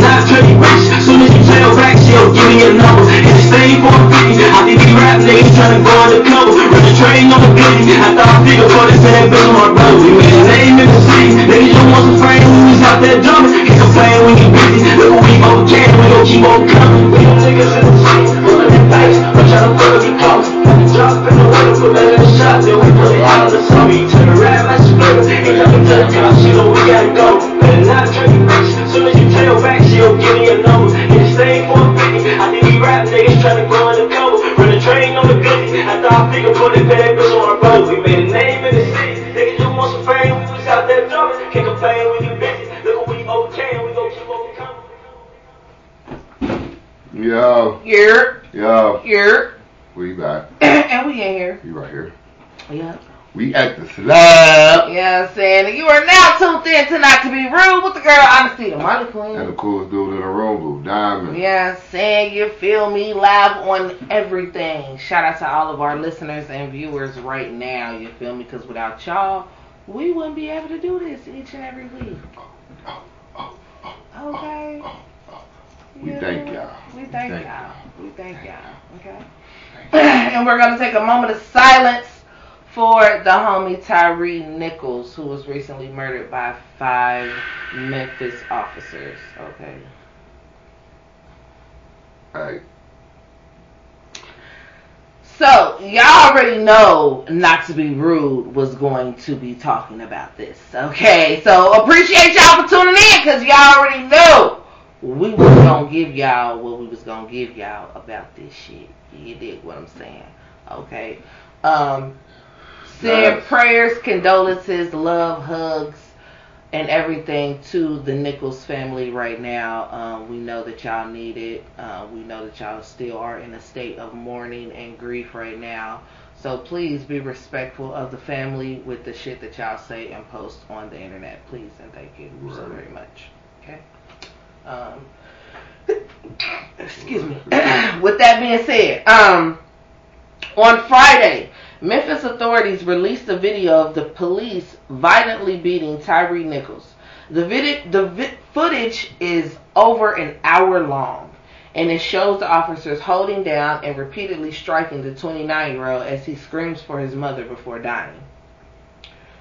Not you bitch. Soon as you tail back, she'll give me a number. And the same for a 50. I think these rap niggas tryna go undercover. Run the train on the bitty. I thought I figured for this man, Bill, my brother. We made a name in the city. You want some fame, we was out there drumming. Can't complain when you busy. Look what we okay, we gon' keep on coming. We don't niggas in the city, pulling that base. We're tryna fuck up these commas. Got the drop in the window, put that in the shot, then we put it out in the summer. He to the right, my splitter. He coming to the top, she know we gotta go. Better not turn you bitch. Soon as you tail back, she'll get me I figured for this on our brother. We made a name in the city. Niggas you want some fame, we was out there drumming. Can't complain when you busy. Look what we okay, and we gon' keep on coming. Yo, Here, yo, here, we back. and we in here. You right here. Yeah. We at the slab. Yeah, I'm saying you are now tuned in to Not to Be Rude with the girl Honesty, the Molly And the Queen. coolest dude in the room, Blue Diamond. Yeah, I'm saying you feel me live on everything. Shout out to all of our listeners and viewers right now. You feel me? Because without y'all, we wouldn't be able to do this each and every week. Oh, oh, oh, Okay. oh, oh. We thank y'all. We thank Thank y'all. We thank Thank y'all. Okay. And we're gonna take a moment of silence for the homie Tyre Nichols, who was recently murdered by five Memphis officers. Okay. Hey, So y'all already know not to be rude was going to be talking about this. Okay. So appreciate y'all for tuning in because y'all already know we was gonna give y'all what we was gonna give y'all about this shit. You dig what I'm saying? Okay. Um send Yes. prayers, condolences, love, hugs, and everything to the Nichols family right now. Um, we know that y'all need it. Uh, we know that y'all still are in a state of mourning and grief right now. So please be respectful of the family with the shit that y'all say and post on the internet. Please and thank you so very much. Okay. Um, excuse me. with that being said, um, on Friday, Memphis authorities released a video of the police violently beating Tyre Nichols. The, vid- the vi- footage is over an hour long, and it shows the officers holding down and repeatedly striking the 29 year old as he screams for his mother before dying.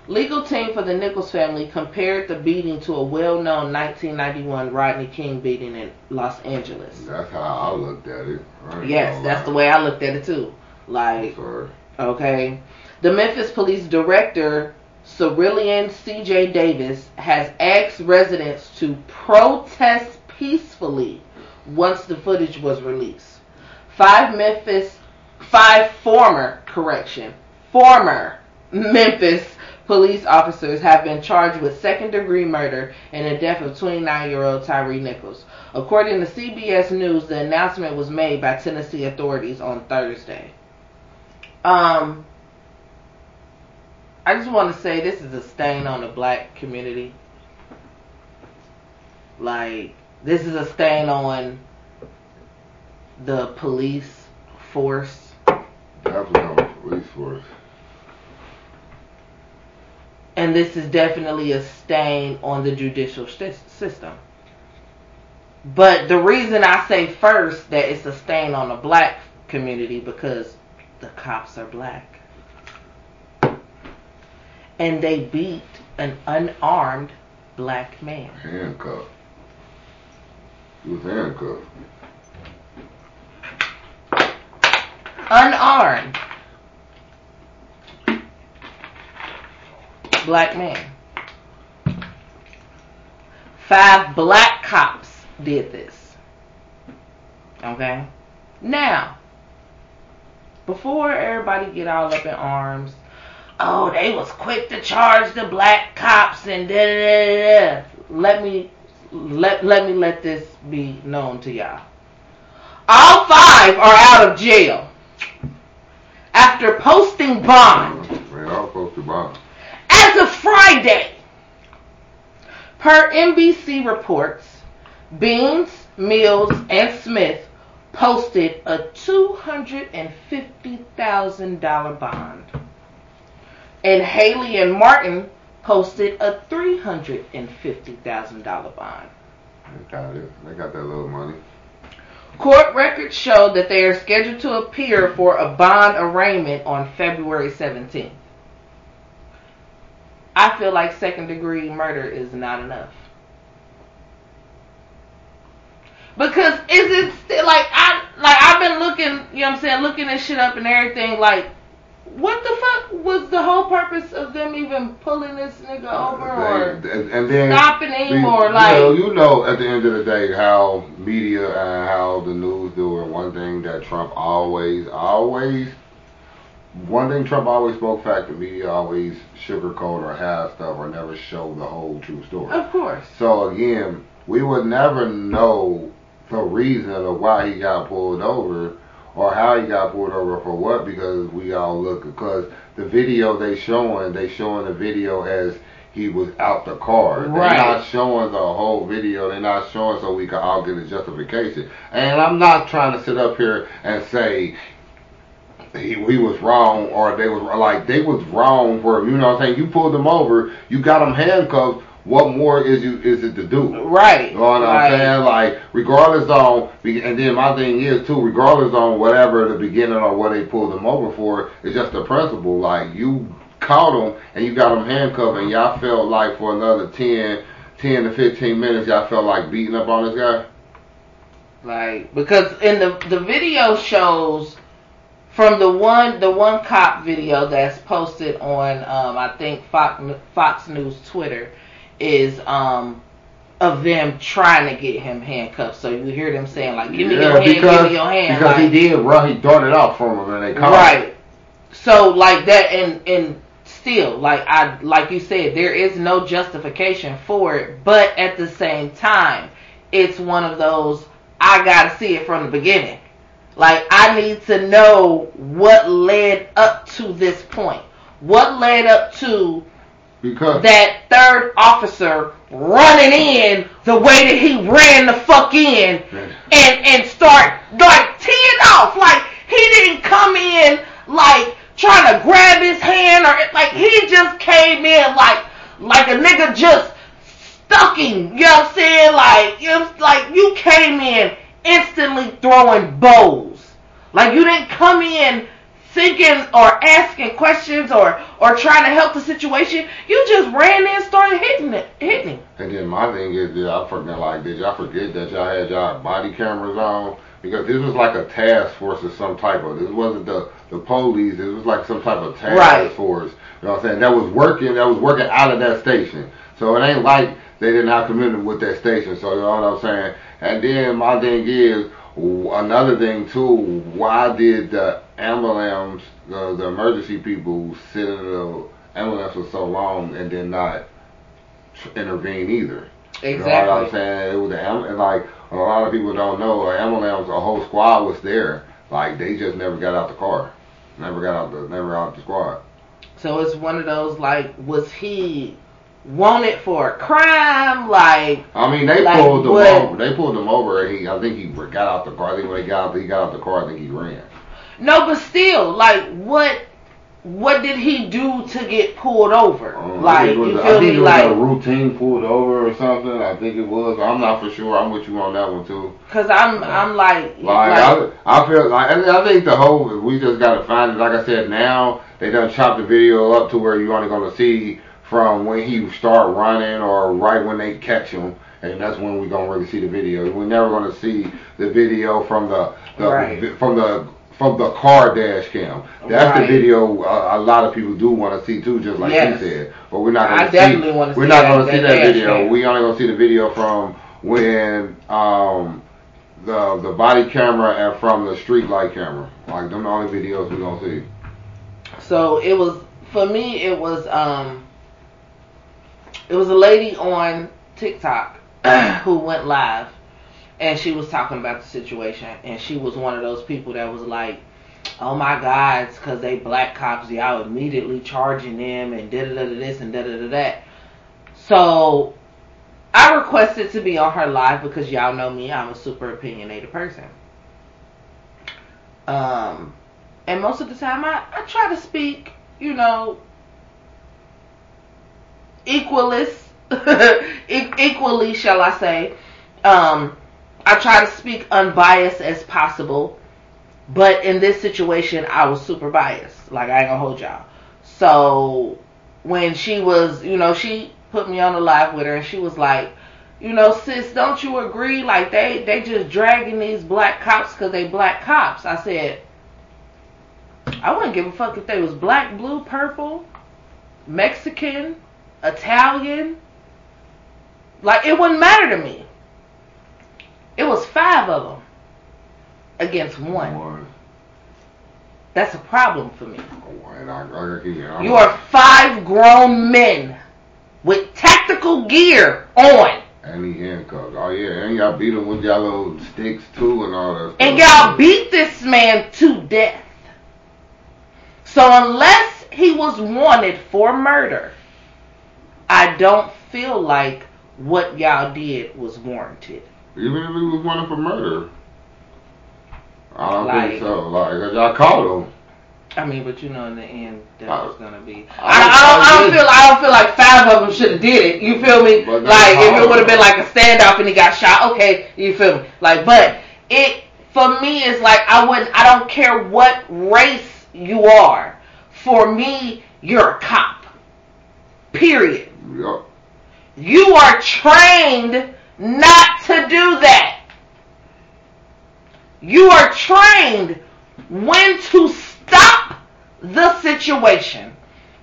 Legal team for the Nichols family compared the beating to a well-known 1991 Rodney King beating in Los Angeles. That's how I looked at it. Yes, that's the way I looked at it too. Like. Okay. The Memphis Police Director, Cerelyn C.J. Davis, has asked residents to protest peacefully once the footage was released. Five Memphis, five former, correction, former Memphis police officers have been charged with second degree murder and the death of 29 year old Tyre Nichols. According to CBS News, the announcement was made by Tennessee authorities on Thursday. Um, I just want to say this is a stain on the black community. Like, this is a stain on the police force. Definitely on the police force. And this is definitely a stain on the judicial system. But the reason I say first that it's a stain on the black community because the cops are black. And they beat an unarmed black man. Handcuffed. He was handcuffed. Unarmed black man. Five black cops did this. Okay? Now, before everybody get all up in arms, oh, they was quick to charge the black cops and da da da da. Let me let let me let this be known to y'all. All five are out of jail after posting bond Man, all posted buy. as of Friday. Per NBC reports, Beans, Mills, and Smith posted a $250,000 bond. And Haley and Martin posted a $350,000 bond. They got it. They got that little money. Court records show that they are scheduled to appear for a bond arraignment on February 17th. I feel like second degree murder is not enough. Because is it still like I like I've been looking, you know what I'm saying, looking this shit up and everything like what the fuck was the whole purpose of them even pulling this nigga over or and, and then stopping him you- or you like know, you know, at the end of the day, how media and how the news do it. One thing that Trump always, always, one thing Trump always spoke fact. The media always sugarcoat or have stuff or never show the whole true story. Of course. So again, we would never know the reason of why he got pulled over or how he got pulled over for what because we all look because the video they showing they showing the video as he was out the car. Right. They're not showing the whole video. They're not showing so we can all get a justification. And I'm not trying to sit up here and say he, he was wrong or they was like they was wrong for you know what I'm saying you pulled them over you got them handcuffed what more is you is it to do Right. you know what Right. I'm saying like regardless on and then my thing is too regardless on whatever the beginning or what they pulled them over for it's just the principle like you caught them and you got them handcuffed and y'all felt like for another 10 10 to 15 minutes y'all felt like beating up on this guy Like because in the the video shows from the one the one cop video that's posted on um I think Fox Fox News Twitter is um of them trying to get him handcuffed. So you hear them saying like, "Give me your hand, give me your hand." because like, he did run he darted out from him and they caught him. Right. So like that and and still like I like you said there is no justification for it, but at the same time it's one of those I got to see it from the beginning. Like I need to know what led up to this point. What led up to because that third officer running in the way that he ran the fuck in and and start like teeing off. Like he didn't come in like trying to grab his hand or like he just came in like like a nigga just stuck him. You know what I'm saying? Like you know, like you came in instantly throwing bows. Like you didn't come in thinking or asking questions or or trying to help the situation. You just ran in and started hitting it, hitting him. And then my thing is, that I forget like, did y'all forget that y'all had y'all body cameras on? Because this was like a task force of some type of. This wasn't the the police. It was like some type of task Right. force. You know what I'm saying? That was working. That was working out of that station. So it ain't like they didn't have commitment with that station. So you know what I'm saying? And then my thing is another thing too. Why did the ambulance, the the emergency people, sit in the ambulance for so long and then not intervene either? You know what I'm Exactly. saying? It was the like a lot of people don't know, an ambulance, a whole squad was there. Like they just never got out the car, never got out the, never out the squad. So it's one of those like, was he wanted for a crime? Like, I mean, they Like pulled him over. They pulled him over, and he, I think he got out the car. I think when he got out, he got out the car. I think he ran. no, but still, like, what? What did he do to get pulled over? Um, like, think it was, you I feel think me? it was Like, a routine pulled over or something. I think it was. I'm not for sure. I'm with you on that one too. cause I'm, I'm like, Like, like, I, I feel like I think the whole we just gotta find it. Like I said, now they done chopped the video up to where you're only gonna see from when he start running or right when they catch him, and that's when we're gonna really see the video. We're never gonna see the video from the, the Right. from the from the car dash cam. That's Right. the video uh, a lot of people do want to see too, just like Yes. he said. But we're not gonna definitely see. wanna We're see not that- gonna see that that video. cam. We only gonna see the video from when um the the body camera and from the street light camera. Like them the only videos we're gonna see. So it was for me. It was um, it was a lady on TikTok who went live, and she was talking about the situation, and she was one of those people that was like, "Oh my God, it's because they black cops, y'all immediately charging them and da da da da this and da da da that." So I requested to be on her live because y'all know me, I'm a super opinionated person. Um, and most of the time I, I try to speak, you know, equalist, equally, shall I say. Um, I try to speak unbiased as possible, but in this situation, I was super biased. Like I ain't gonna hold y'all. So when she was, you know, she put me on the live with her, and she was like, you know, sis, don't you agree? Like they they just dragging these black cops because they black cops. I said, I wouldn't give a fuck if they was black, blue, purple, Mexican, Italian. Like it wouldn't matter to me. It was five of them against one. That's a problem for me. And I, I keep You are five grown men with tactical gear on. And he handcuffed. Oh yeah, and y'all beat him with y'all little sticks too and all that. And y'all beat this man to death. So unless he was wanted for murder, I don't feel like what y'all did was warranted. Even if he was wanted for murder. I don't Like- think so. Like, y'all caught him. I mean, but you know, in the end, that I- was gonna be. I- I, I, don't, I I don't feel. I don't feel like five of them should have did it. You feel me? Like if it would have been like a standoff and he got shot, okay, you feel me? Like, but it for me is like I wouldn't. I don't care what race you are. For me, you're a cop. Period. You are trained not to do that. You are trained when to stop the situation.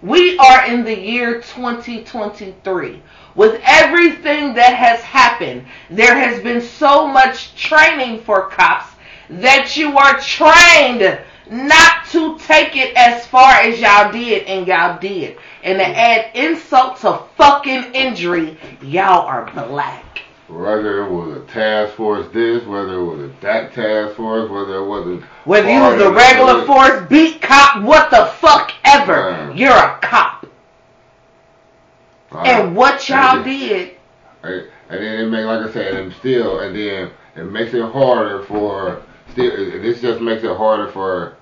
We are in the year 2023. With everything that has happened, there has been so much training for cops that you are trained not to take it as far as y'all did, and y'all did. And to add insult to fucking injury, y'all are black. Whether it was a task force this, whether it was a that task force, whether it wasn't. Whether you was a regular force beat cop, what the fuck ever, Right. you're a cop. Like, And what y'all and did, And and then it make like I said, and still, and then it makes it harder for still. it- This just makes it harder for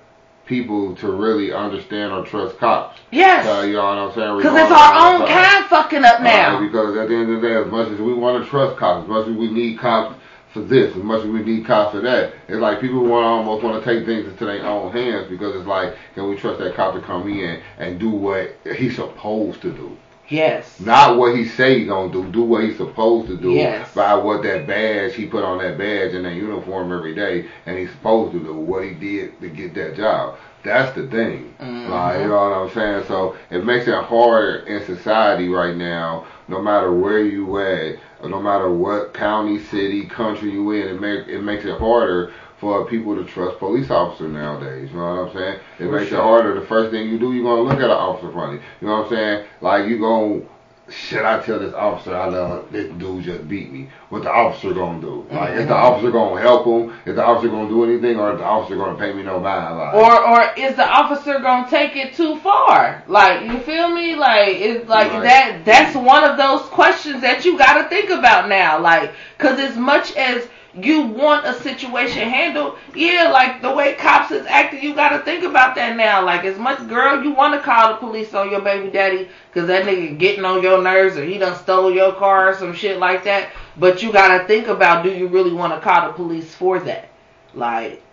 people to really understand or trust cops. yes, Uh, you know what I'm saying? because it's our own kind fucking up Uh, now. because at the end of the day, as much as we want to trust cops, as much as we need cops for this, as much as we need cops for that. It's like people want almost want to take things into their own hands because it's like, can we trust that cop to come in and do what he's supposed to do? Yes. Not what he say he gonna do. Do what he's supposed to do Yes. by what that badge he put on that badge and that uniform every day, and he's supposed to do what he did to get that job. That's the thing. Mhm. Like, you know what I'm saying? So it makes it harder in society right now, no matter where you at, no matter what county, city, country you in. It make it makes it harder for people to trust police officers nowadays. You know what I'm saying? It For makes sure. it harder. The first thing you do, you're gonna look at an officer funny. You know what I'm saying? Like you gonna. Should I tell this officer I love this dude just beat me? What the officer gonna do? Like, is the Mhm. officer gonna help him? Is the officer gonna do anything, or is the officer gonna pay me no mind? Like, Or or is the officer gonna take it too far? Like you feel me? Like it's like Right. that. That's one of those questions that you got to think about now. Like, cause as much as you want a situation handled, yeah, like the way cops is acting, you got to think about that now. Like as much girl you want to call the police on your baby daddy, cause that nigga getting on your nerves or he done stole your car or some shit like that. But you got to think about do you really want to call the police for that? Like.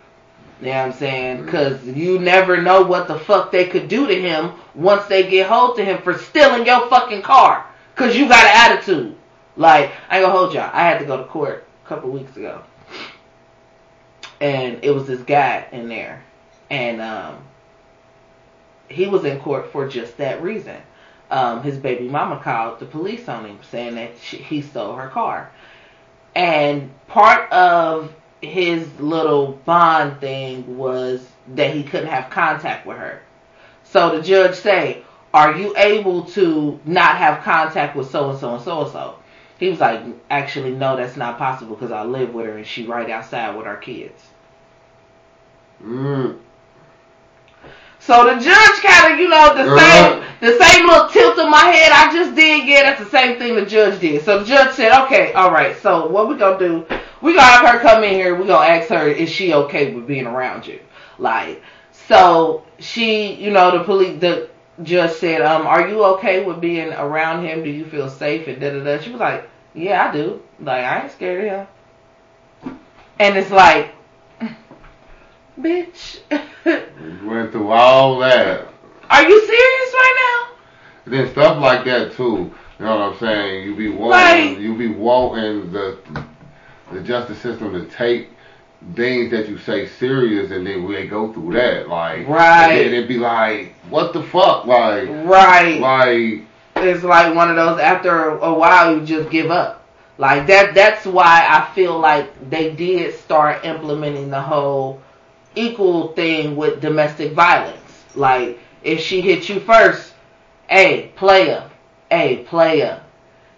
You know what I'm saying? Because you never know what the fuck they could do to him once they get hold to him for stealing your fucking car. Because you got an attitude. Like, I ain't gonna hold y'all. I had to go to court couple weeks ago. And it was this guy in there. And um, he was in court for just that reason. Um, his baby mama called the police on him saying that she, he stole her car. And part of his little bond thing was that he couldn't have contact with her. So the judge say, "Are you able to not have contact with so and so and so and so?" He was like, "Actually, no, that's not possible because I live with her and she right outside with our kids." mm, So the judge kind of, you know, the Uh-huh. same, the same little tilt in my head I just did. get. that's the same thing the judge did. So the judge said, "Okay, all right. So what we gonna do? We gonna have her come in here. We gonna ask her is she okay with being around you? Like, so she, you know, the police, the judge said, um, are you okay with being around him? Do you feel safe? And da da da. She was like, yeah, I do. Like, I ain't scared of him. And it's like, bitch, we went through all that. are you serious right now? then stuff like that too. You know what I'm saying? You be wanting, Right. you be wanting the the justice system to take things that you say serious, and then they go through that. Like, Right. And then it'd be like, what the fuck? Like. Right. like, it's like one of those after a while you just give up like that that's why i feel like they did start implementing the whole equal thing with domestic violence like if she hit you first hey player hey player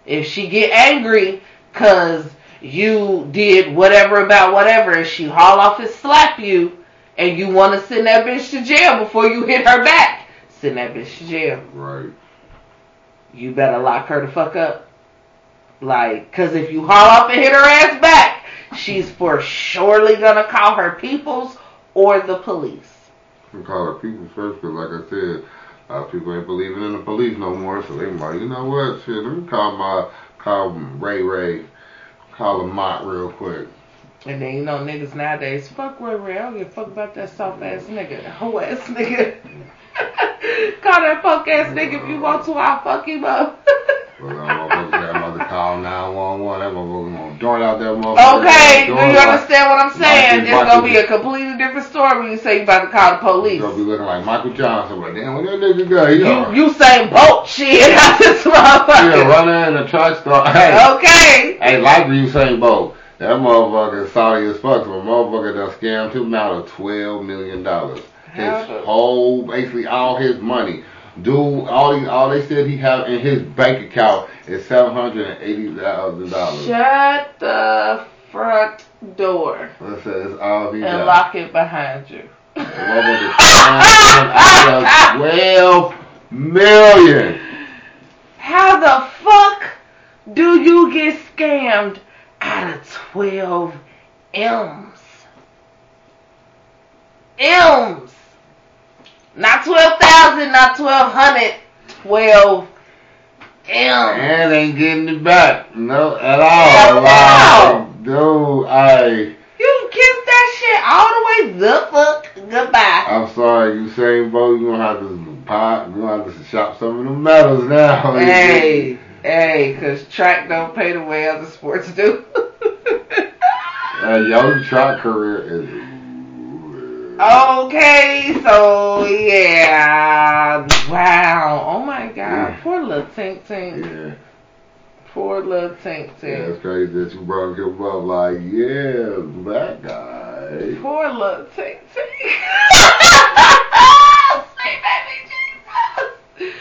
if she get angry cause you did whatever about whatever and she haul off and slap you and you want to send that bitch to jail before you hit her back send that bitch to jail right. you better lock her the fuck up. Like, cause if you haul off and hit her ass back, she's for surely gonna call her peoples or the police. Call her people first, but like I said, a lot of people ain't believing in the police no more, so they like, you know what? Shit, let me call my call Ray Ray, call him Mott real quick. And then you know niggas nowadays, fuck Ray Ray, I don't give a fuck about that soft ass nigga, that hoe ass nigga. call that fuck ass nigga if you want to, I'll fuck him up. Well, that motherfucker got mother call 911. That motherfucker gonna dart out that motherfucker. okay, do you understand what I'm saying? It's gonna be a completely different story when you say you about to call the police. Gonna be looking like Michael Johnson, but damn, what that nigga got? You, alright. you saying boat shit out this motherfucker. Yeah, running in a truck stop. Hey, Okay. hey, like Usain Bolt. That motherfucker is sorry as fuck. So a motherfucker done scammed him out of twelve million dollars. His whole, basically all his money. Dude, all he, all they said he have in his bank account is seven hundred and eighty thousand dollars. Shut the front door all he and got. lock it behind you. The motherfucker scammed him out of twelve million. How the fuck do you get scammed out of 12 M's? M's. Not 12,000, not 1,200, 12 M's. And ain't getting it back. No, at all. Hell no. I. You kissed that shit all the way the fuck goodbye. I'm sorry, you Usain Bolt. You gonna have to pop. You gonna have to shop some of the medals now. Hey, hey, cause track don't pay the way other sports do. Uh, your track career is. okay, so yeah, wow, oh my god, poor little Tink Tink, Yeah, pour little Tink yeah, Tink, it's crazy that you brought him up like, yeah, that guy. poor little Tink Tink. Sweet baby Jesus.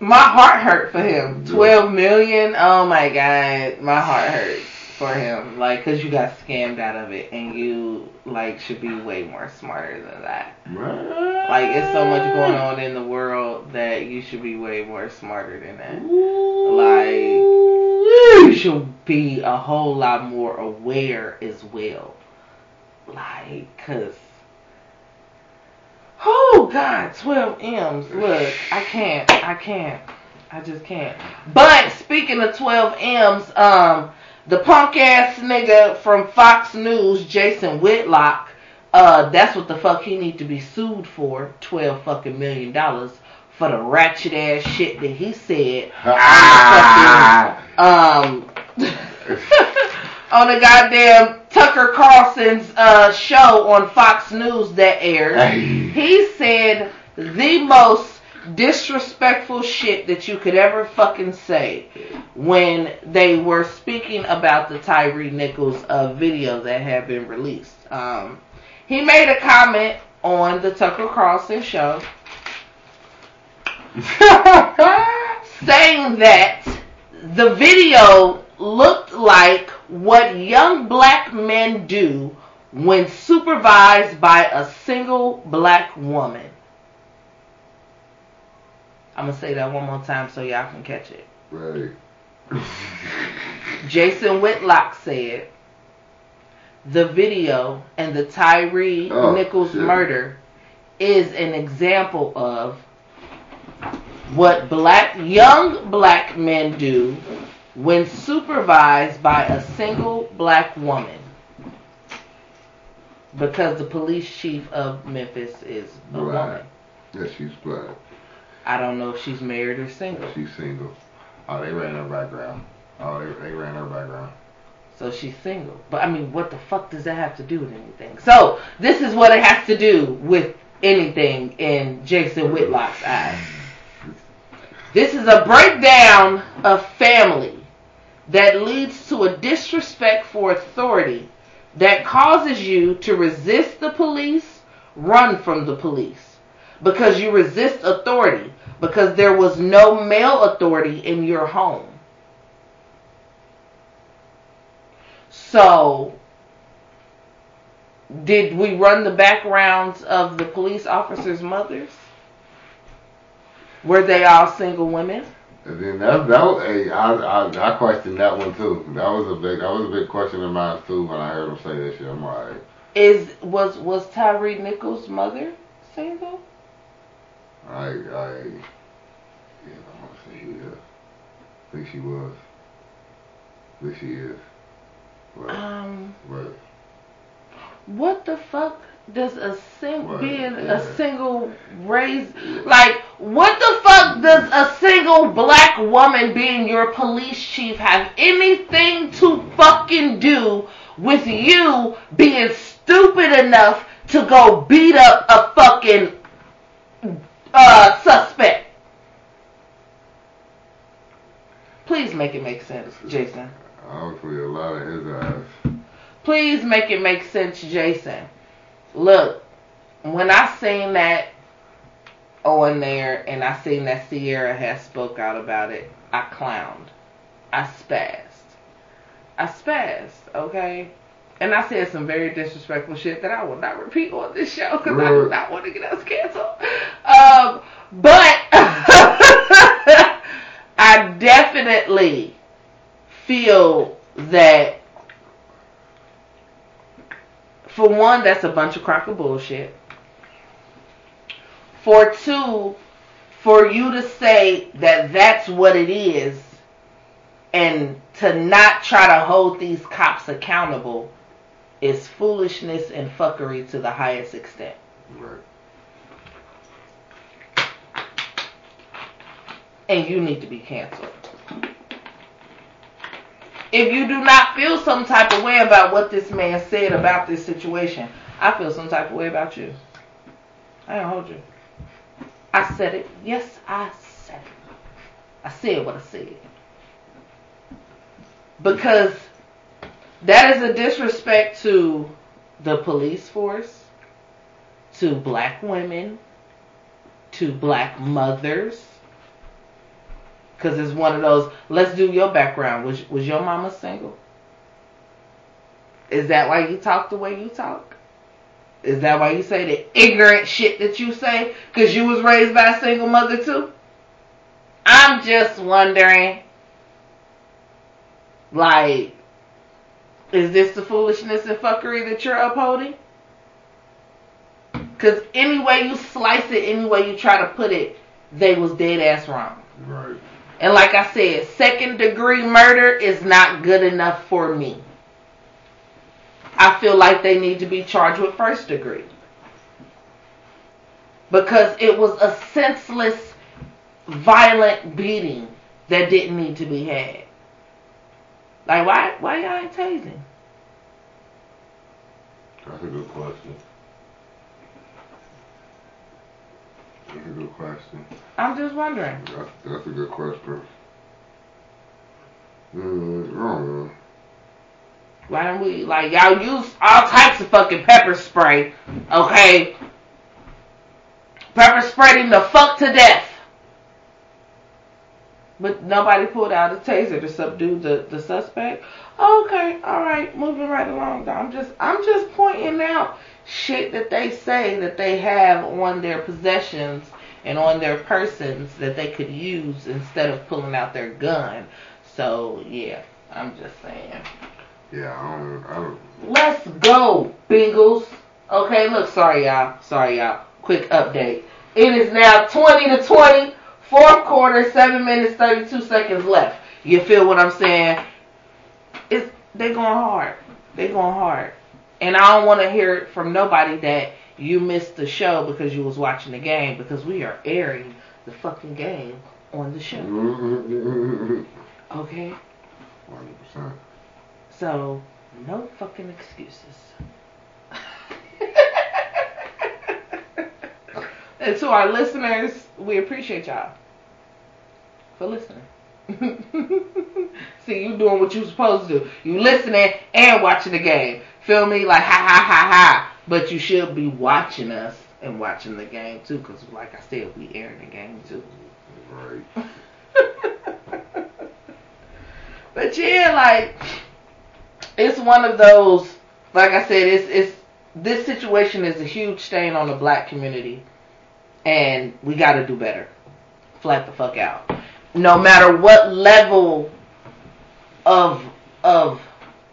My heart hurt for him. Twelve million. Oh my god, my heart hurts for him. Like, cause you got scammed out of it, and you like should be way more smarter than that. Man. Like, it's so much going on in the world that you should be way more smarter than that. Like, you should be a whole lot more aware as well. Like, cause, oh God, 12 M's. Look, I can't, I can't, I just can't. But speaking of 12 M's, um, the punk ass nigga from Fox News, Jason Whitlock, uh, that's what the fuck he need to be sued for, 12 fucking million dollars for the ratchet ass shit that he said Ah. um on the goddamn Tucker Carlson's uh, show on Fox News that aired. Hey. He said the most disrespectful shit that you could ever fucking say when they were speaking about the Tyre Nichols uh, video that had been released. Um, he made a comment on the Tucker Carlson show saying that the video looked like what young black men do when supervised by a single black woman. I'm gonna say that one more time so y'all can catch it. Right. Jason Whitlock said the video and the Tyre Oh, Nichols shit. murder is an example of what black young black men do when supervised by a single black woman. Because the police chief of Memphis is a Right. woman. Yeah, she's black. I don't know if she's married or single. She's single. Oh, they ran her background. Oh, they, they ran her background. So she's single. But I mean, what the fuck does that have to do with anything? So this is what it has to do with anything in Jason Whitlock's eyes. This is a breakdown of family that leads to a disrespect for authority that causes you to resist the police, run from the police. Because you resist authority. Because there was no male authority in your home. So, did we run the backgrounds of the police officers' mothers? Were they all single women? And then that that was hey, I, I I questioned that one too. That was a big that was a big question in mine too when I heard him say that shit. I'm like, Is was was Tyre Nichols' mother single? I I yeah, I'm gonna say yeah. I think she was. I think she is. But Um, but what the fuck does a sing Right, being yeah. a single raised like what the fuck does a single black woman being your police chief have anything to fucking do with you being stupid enough to go beat up a fucking uh suspect? Please make it make sense, Jason. obviously a lot of his eyes. Please make it make sense, Jason. Look, when I seen that on there and I seen that Sierra has spoke out about it, I clowned. I spazzed. I spazzed, okay? And I said some very disrespectful shit that I will not repeat on this show because I do not want to get us canceled. Um, but I definitely feel that for one, that's a bunch of crock of bullshit. For two, for you to say that that's what it is and to not try to hold these cops accountable is foolishness and fuckery to the highest extent. Right. and you need to be canceled. If you do not feel some type of way about what this man said about this situation, I feel some type of way about you. I don't hold you. I said it. Yes, I said it. I said what I said. Because that is a disrespect to the police force, to black women, to black mothers, because it's one of those. Let's do your background. Was was your mama single? Is that why you talk the way you talk? Is that why you say the ignorant shit that you say? Because you was raised by a single mother too. I'm just wondering. Like, is this the foolishness and fuckery that you're upholding? Because any way you slice it, any way you try to put it, they was dead ass wrong. Right. And like I said, second degree murder is not good enough for me. I feel like they need to be charged with first degree. Because it was a senseless, violent beating that didn't need to be had. Like why why y'all ain't tasing? That's a good question. That's a good question. I'm just wondering. That's, that's a good question. Mm, I don't know. Why don't we like y'all use all types of fucking pepper spray, okay? Pepper sprayed him the fuck to death. But nobody pulled out a taser to subdue the, the suspect. Okay, alright, moving right along. I'm just I'm just pointing out shit that they say that they have on their possessions and on their persons that they could use instead of pulling out their gun. So yeah, I'm just saying. Yeah, I don't. I don't. Let's go, Bengals. Okay, look, sorry y'all. Sorry y'all. Quick update. It is now 20 to 20, fourth quarter, 7 minutes 32 seconds left. You feel what I'm saying? It's they going hard. They going hard. And I don't want to hear it from nobody that you missed the show because you was watching the game because we are airing the fucking game on the show. Mm-hmm. Okay? 100%. So, no fucking excuses. and to our listeners, we appreciate y'all for listening. See, you doing what you supposed to do. You listening and watching the game. Feel me? Like, ha ha ha ha. But you should be watching us and watching the game too, because like I said, we airing the game too. Right. But yeah, like it's one of those. Like I said, it's it's this situation is a huge stain on the black community, and we got to do better. Flat the fuck out. No matter what level of of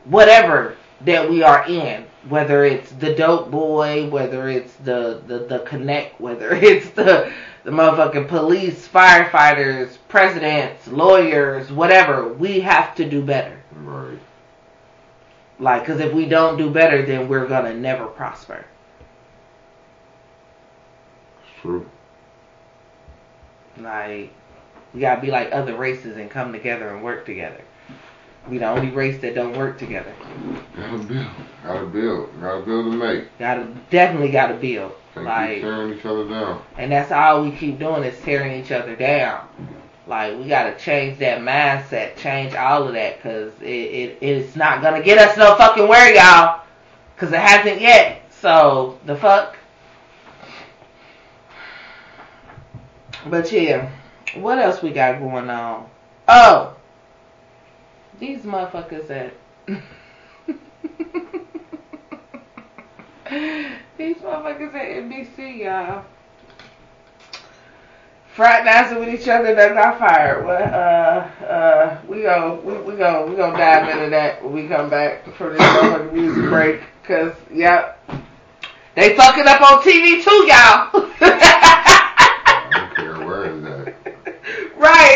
whatever that we are in, whether it's the dope boy, whether it's the the, the connect, whether it's the the motherfucking police, firefighters, presidents, lawyers, whatever, we have to do better. Right. Like, because if we don't do better, then we're gonna never prosper. It's true. Like, we gotta be like other races and come together and work together. We the only race that don't work together. Gotta build. Gotta build. Gotta build and make. Gotta definitely gotta build. Can't Like, tearing each other down. and that's all we keep doing is tearing each other down. Like, we gotta change that mindset, change all of that, cause it, it it's not gonna get us no fucking where, y'all. Cause it hasn't yet. So the fuck. But yeah, what else we got going on? Oh, these motherfuckers that. these motherfuckers at NBC, y'all. Fraternizing with each other that got fired. Well, uh, uh, we go, we, we go, we gonna dive into that when we come back for this motherfucking music break. Cause, yep, they fucking up on TV too, y'all.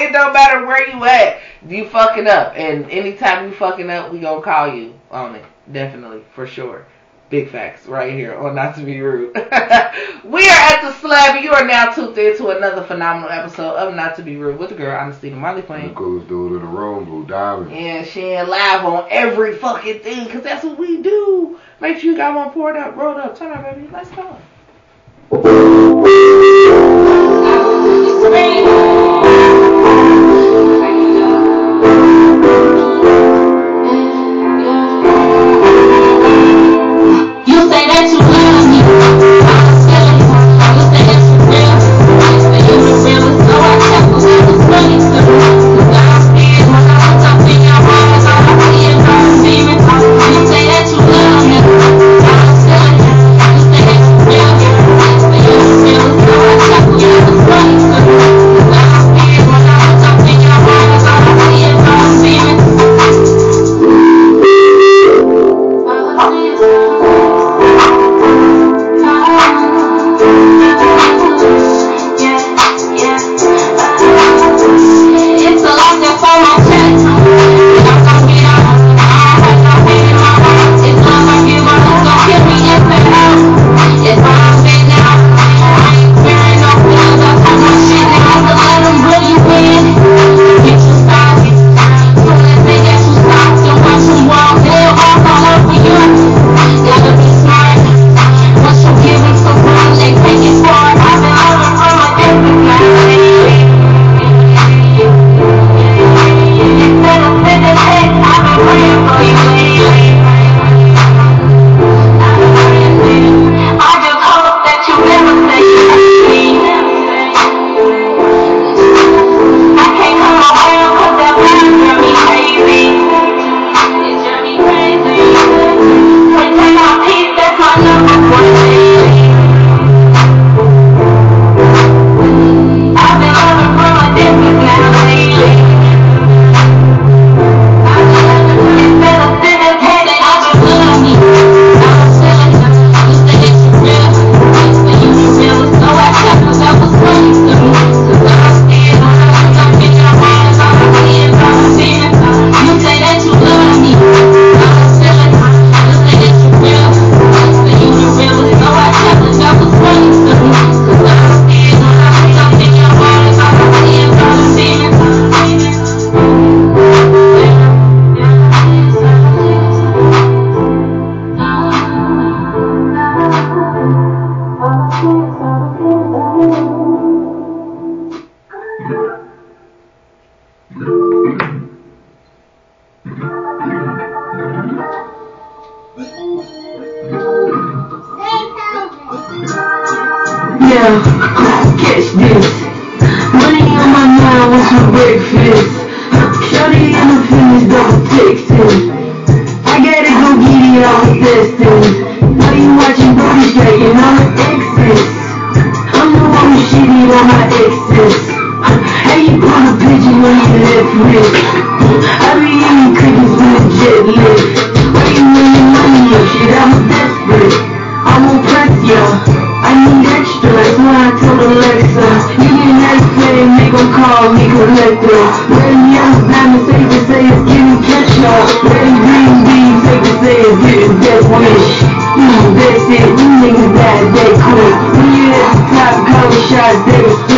It don't matter where you at. You fucking up. And anytime you fucking up, we gonna call you on it. Definitely. For sure. Big facts right here on Not to Be Rude. we are at the slab. You are now tuned into another phenomenal episode of Not to Be Rude with the girl Anastasia Molly playing. The coolest dude in the room, Blue Diamond. Yeah, she ain't live on every fucking thing because that's what we do. Make sure you got one poured up, rolled up. Turn up, baby. Let's go.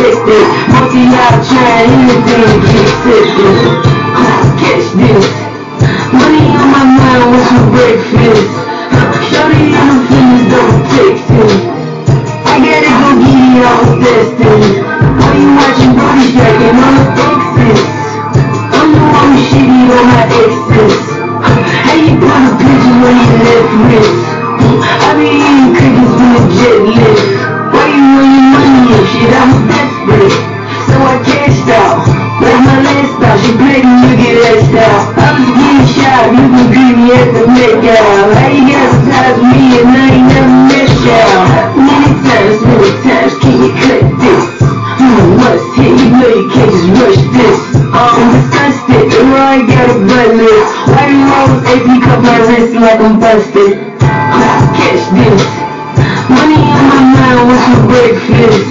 consistent. Multi out trying anything to get sifted. Catch this. Money on my mind, what's your breakfast? Shorty and thieves don't double texting. I gotta go get it all tested. Why you watching booty jacking on the like I'm thirsty. Let's catch this. Money in my mind with some breakfast.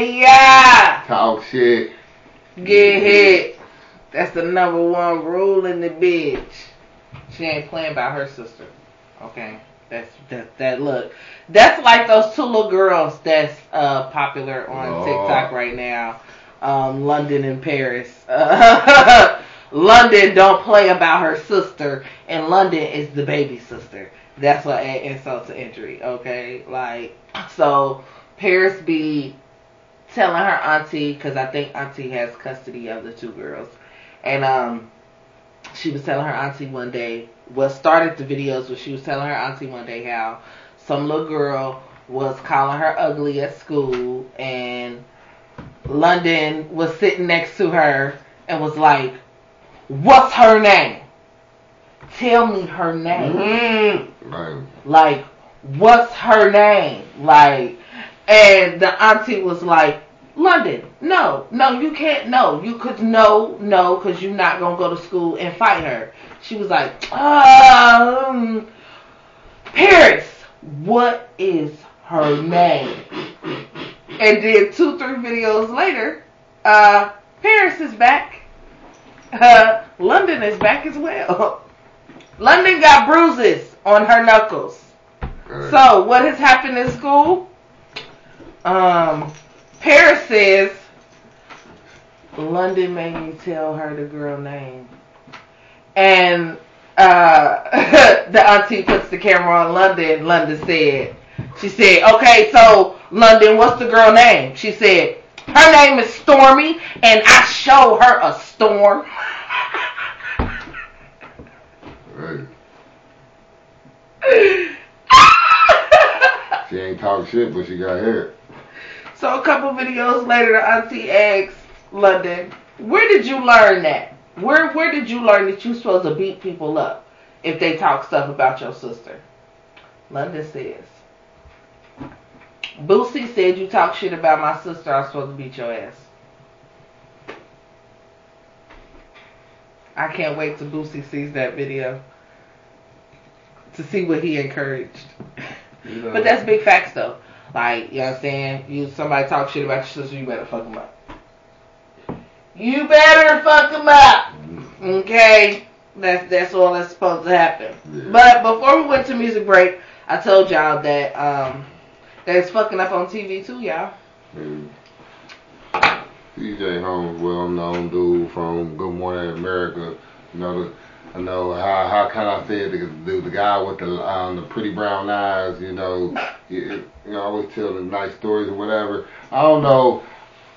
yeah. Talk shit. Get, hit. That's the number one rule in the bitch. She ain't playing by her sister. Okay. That's that that look. That's like those two little girls that's uh, popular on oh. TikTok right now. Um, London and Paris. London don't play about her sister, and London is the baby sister. That's what add insult to injury. Okay, like so. Paris be telling her auntie because I think auntie has custody of the two girls, and um, she was telling her auntie one day. what started the videos was she was telling her auntie one day how some little girl was calling her ugly at school, and London was sitting next to her and was like, "What's her name? Tell me her name." Mm-hmm. Right. Like, what's her name? Like, and the auntie was like, London, no, no, you can't, no, you could, no, no, because you're not going to go to school and fight her. She was like, um, Paris, what is her name? And then two, three videos later, uh, Paris is back. Uh, London is back as well. London got bruises on her knuckles. Good. So, what has happened in school? Um, Paris says London made me tell her the girl name, and uh, the auntie puts the camera on London. London said, she said, okay, so London, what's the girl name? She said, her name is Stormy, and I show her a storm. Hey, she ain't talk shit, but she got hair. So a couple videos later, the auntie asks London, "Where did you learn that? Where where did you learn that you're supposed to beat people up if they talk stuff about your sister?" London says, "Boosie said you talk shit about my sister. I'm supposed to beat your ass." I can't wait till Boosie sees that video to see what he encouraged. You know, But that's big facts though. Like, you know what I'm saying? You somebody talk shit about your sister, you better fuck them up. You better fuck them up. Okay? That's that's all that's supposed to happen. Yeah. But before we went to music break, I told y'all that um that it's fucking up on TV too, y'all. Hey. TJ Holmes, well known dude from Good Morning America. The, I know how how can I say it? The, the, the guy with the um, the pretty brown eyes. You know, you, you know, always telling nice stories or whatever. I don't know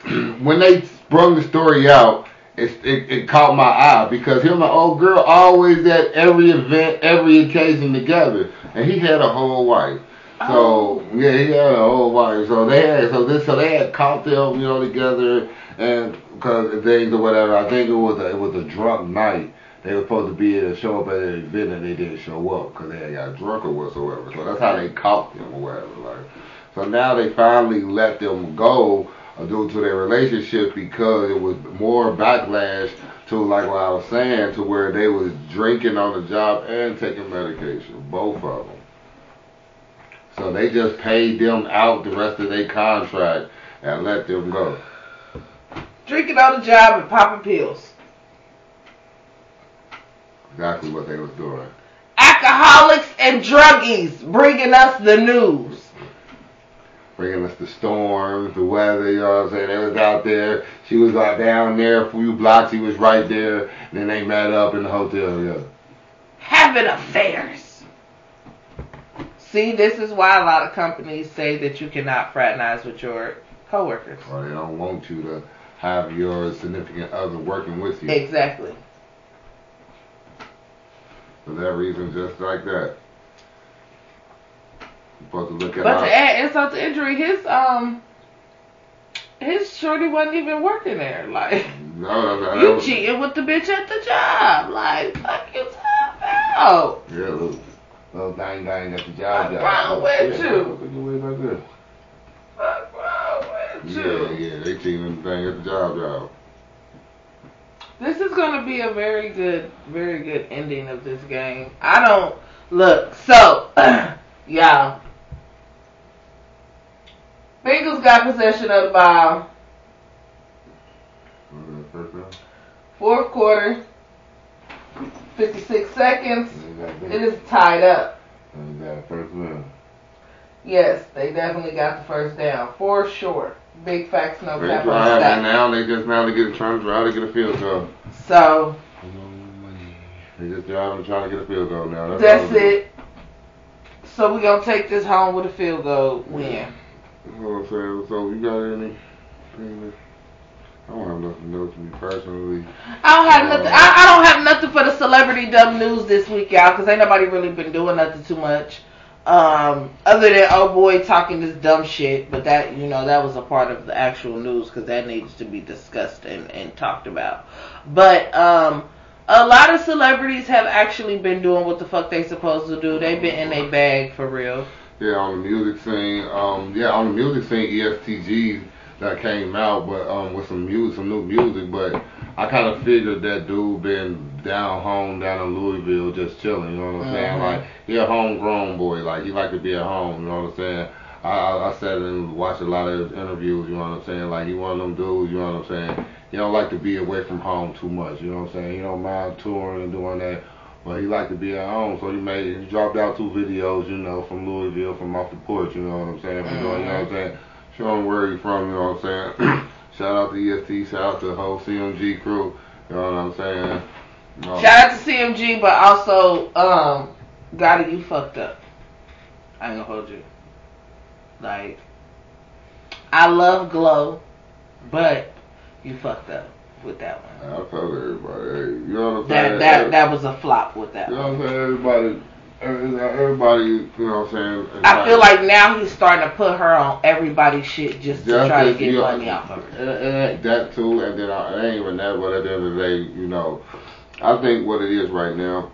when they sprung the story out. It, it, it caught my eye because him and my old girl always at every event, every occasion together, and he had a whole wife. So yeah, he had a whole wife. So they had so this so they had caught them, you know, together and because things or whatever. I think it was a, it was a drunk night. They were supposed to be to show up at an event and they didn't show up because they had got drunk or whatsoever. So that's how they caught them or whatever. Like so now they finally let them go uh, due to their relationship because it was more backlash to like what I was saying to where they was drinking on the job and taking medication, both of them. So they just paid them out the rest of their contract and let them go. Drinking on the job and popping pills. Exactly what they was doing. Alcoholics and druggies bringing us the news. Bringing us the storms, the weather, you know what I'm saying? They was out there. She was out down there a few blocks. He was right there. And then they met up in the hotel, yeah. having affairs. See, this is why a lot of companies say that you cannot fraternize with your coworkers. Or they don't want you to have your significant other working with you. Exactly. For that reason, just like that. You're to look at But to add insult to injury, his um his shorty wasn't even working there. Like no, no, no, you was- cheating with the bitch at the job. Like fuck you talking about. Yeah, little, little dang dang at the job. What's wrong with yeah, you? Look at the way like that. Fuck wrong with Yeah, you? yeah, they cheating thing at the job job. This is gonna be a very good, very good ending of this game. I don't look so, y'all. Bengals got possession of the ball. Fourth quarter, 56 seconds. They got that. It is tied up. They got first down. Yes, they definitely got the first down. for short. Big facts, no They cap on drive, and now they just now they get trying to drive to get a field goal. So They just driving trying to get a field goal now. That's, that's it. So we're gonna take this home with a field goal win. You know what I'm? So you got any? I don't have nothing to do to me personally. I don't have nothing. Um, I, I don't have nothing for the celebrity dumb news this week, y'all, because ain't nobody really been doing nothing too much. Um, other than oh boy talking this dumb shit, but that you know that was a part of the actual news because that needs to be discussed and, and talked about. But um, a lot of celebrities have actually been doing what the fuck they supposed to do. They've been in their bag for real. Yeah, on the music scene. Um, yeah, on the music scene, E EST Gee that came out, but um, with some music, some new music. But I kind of figured that dude been down home down in Louisville, just chilling. You know what I'm saying? Mhm. Like he a homegrown boy. Like he like to be at home. You know what I'm saying? I, I, sat and watched a lot of his interviews. You know what I'm saying? Like he one of them dudes. You know what I'm saying? He don't like to be away from home too much. You know what I'm saying? He don't mind touring and doing that. But he like to be at home, so he made he dropped out two videos, you know, from Louisville, from off the porch, you know what I'm saying? Mm-hmm. You know what I'm saying? Show him where he from, you know what I'm saying? shout out to EST, shout out to the whole CMG crew, you know what I'm saying? Um, shout out to CMG, but also, um, Gotti, you fucked up. I ain't gonna hold you. Like, I love Glow, but you fucked up with that one. I told everybody, you know what I'm saying? That that that was a flop with that. You know what I'm saying? Everybody. Everybody, you know what I'm saying? I feel like now he's starting to put her on everybody's shit just to try to get money off of her. Uh, uh, that too, and then I, it ain't even that, but at the end of the day, you know, I think what it is right now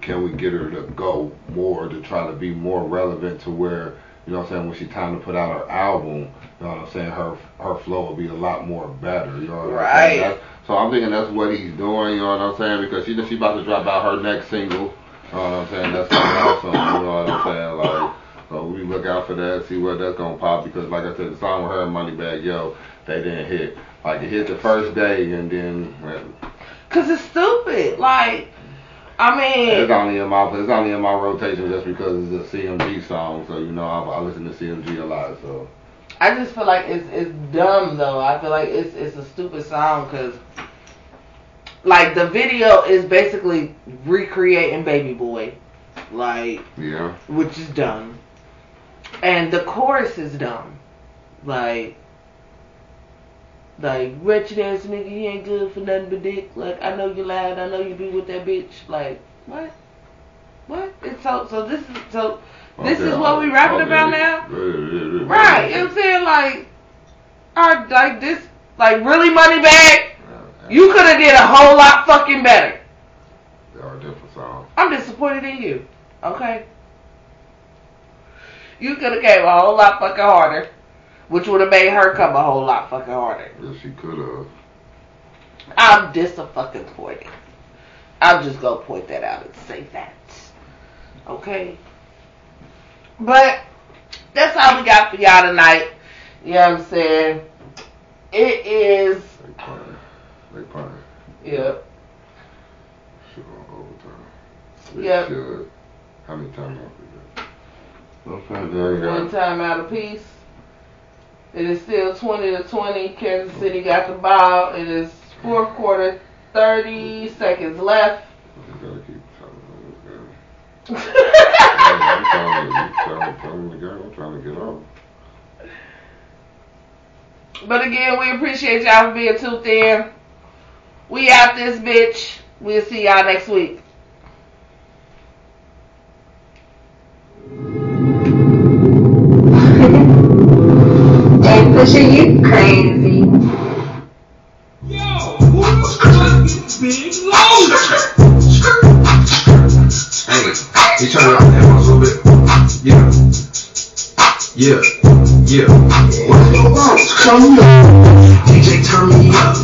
can we get her to go more to try to be more relevant to where you know what I'm saying, when she time to put out her album, you know what I'm saying, her her flow will be a lot more better, you know what. I'm saying? so I'm thinking that's what he's doing, you know what I'm saying, because she she about to drop out her next single, you know what I'm saying, that's coming out soon, you know what I'm saying, like, so we look out for that, see what that's gonna pop, because like I said, the song with her and Moneybagg Yo, they didn't hit. Like it hit the first day and then. Cause it's stupid, like I mean, it's only in my it's only in my rotation just because it's a CMG song. So you know, I, I listen to CMG a lot. So I just feel like it's it's dumb though. I feel like it's it's a stupid song because like the video is basically recreating Baby Boy, like yeah, which is dumb, and the chorus is dumb, like like, wretched ass nigga, he ain't good for nothing but dick. Like, I know you lied, I know you be with that bitch. Like, what? What? It's so, so this is, so, oh, this okay, is what we rapping okay. about now? right, you know what I'm saying? Like, our, like this, like, really Moneybagg? You could have did a whole lot fucking better. They are different songs. I'm disappointed in you. Okay? You could have came a whole lot fucking harder which would have made her come a whole lot fucking harder. Yes, she could have. I'm just a fucking disappointed. I'm just gonna point that out and say that. Okay? But that's all we got for y'all tonight. You know what I'm saying? It is. They party. They party. Yep. Shit on overtime. yep. Should. How many times off we got? One time out of peace. It is still 20 to 20. Kansas City got the ball. It is fourth quarter, 30 seconds left. I'm trying to get on. But again, we appreciate y'all for being tuned in. We out this bitch. We'll see y'all next week. Pusha, you crazy. Yo, load? Hey, a little bit. Yeah. Yeah. Yeah. What's going on? DJ, turn me up.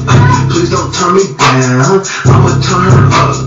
Please don't turn me down. I'ma turn her up.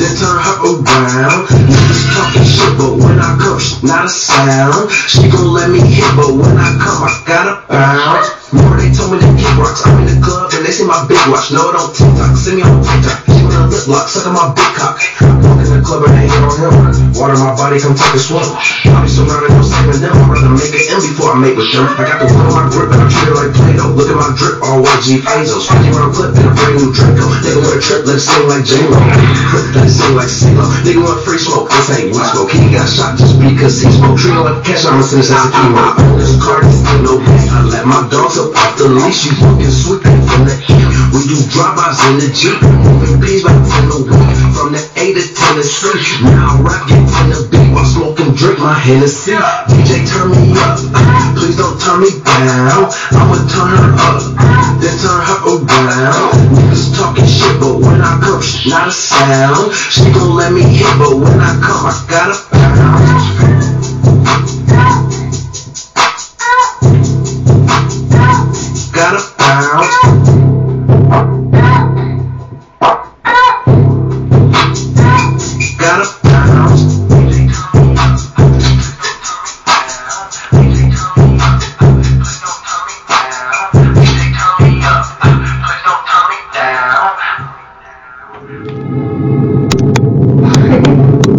Then turn her around. Talking shit, but when I come, not a sound. She gon' let me hit, but when I come, I gotta bounce. More they told me to get rocks. I'm in the club and they see my big watch. No, it on TikTok. See me on TikTok. She want a lip lock, sucking my big cock. Walk in the club and hit on him. Water my body, come take a swim. I be surrounded, no saving them. I'd rather make an M before I mate with them. I got the wood on my grip and I treat it like Play-Doh. Look at my drip, all white G Bezos. 50 round clip and a brand new Draco. Nigga with a trip, let it sing like J-Lo. Let it sing like CeeLo. Nigga want free smoke, this ain't weed smoke. He got shot just because he spoke. Treat like cash, I'ma send this as a chemo. I own this car, this ain't no beast. I let my dogs up off the leash. You fucking sweeping from the heat. We do dropouts in the Jeep. Moving peas right in the week. From the A to Tennessee. Now I'm rocking to the beat while smoking drink my Hennessy. DJ turn me up. Please don't turn me down. I'ma turn her up. Then turn her around. Niggas talking shit, but when I come, not a sound. She gon' let me hit, but when I come, I gotta pound. gotta bounce.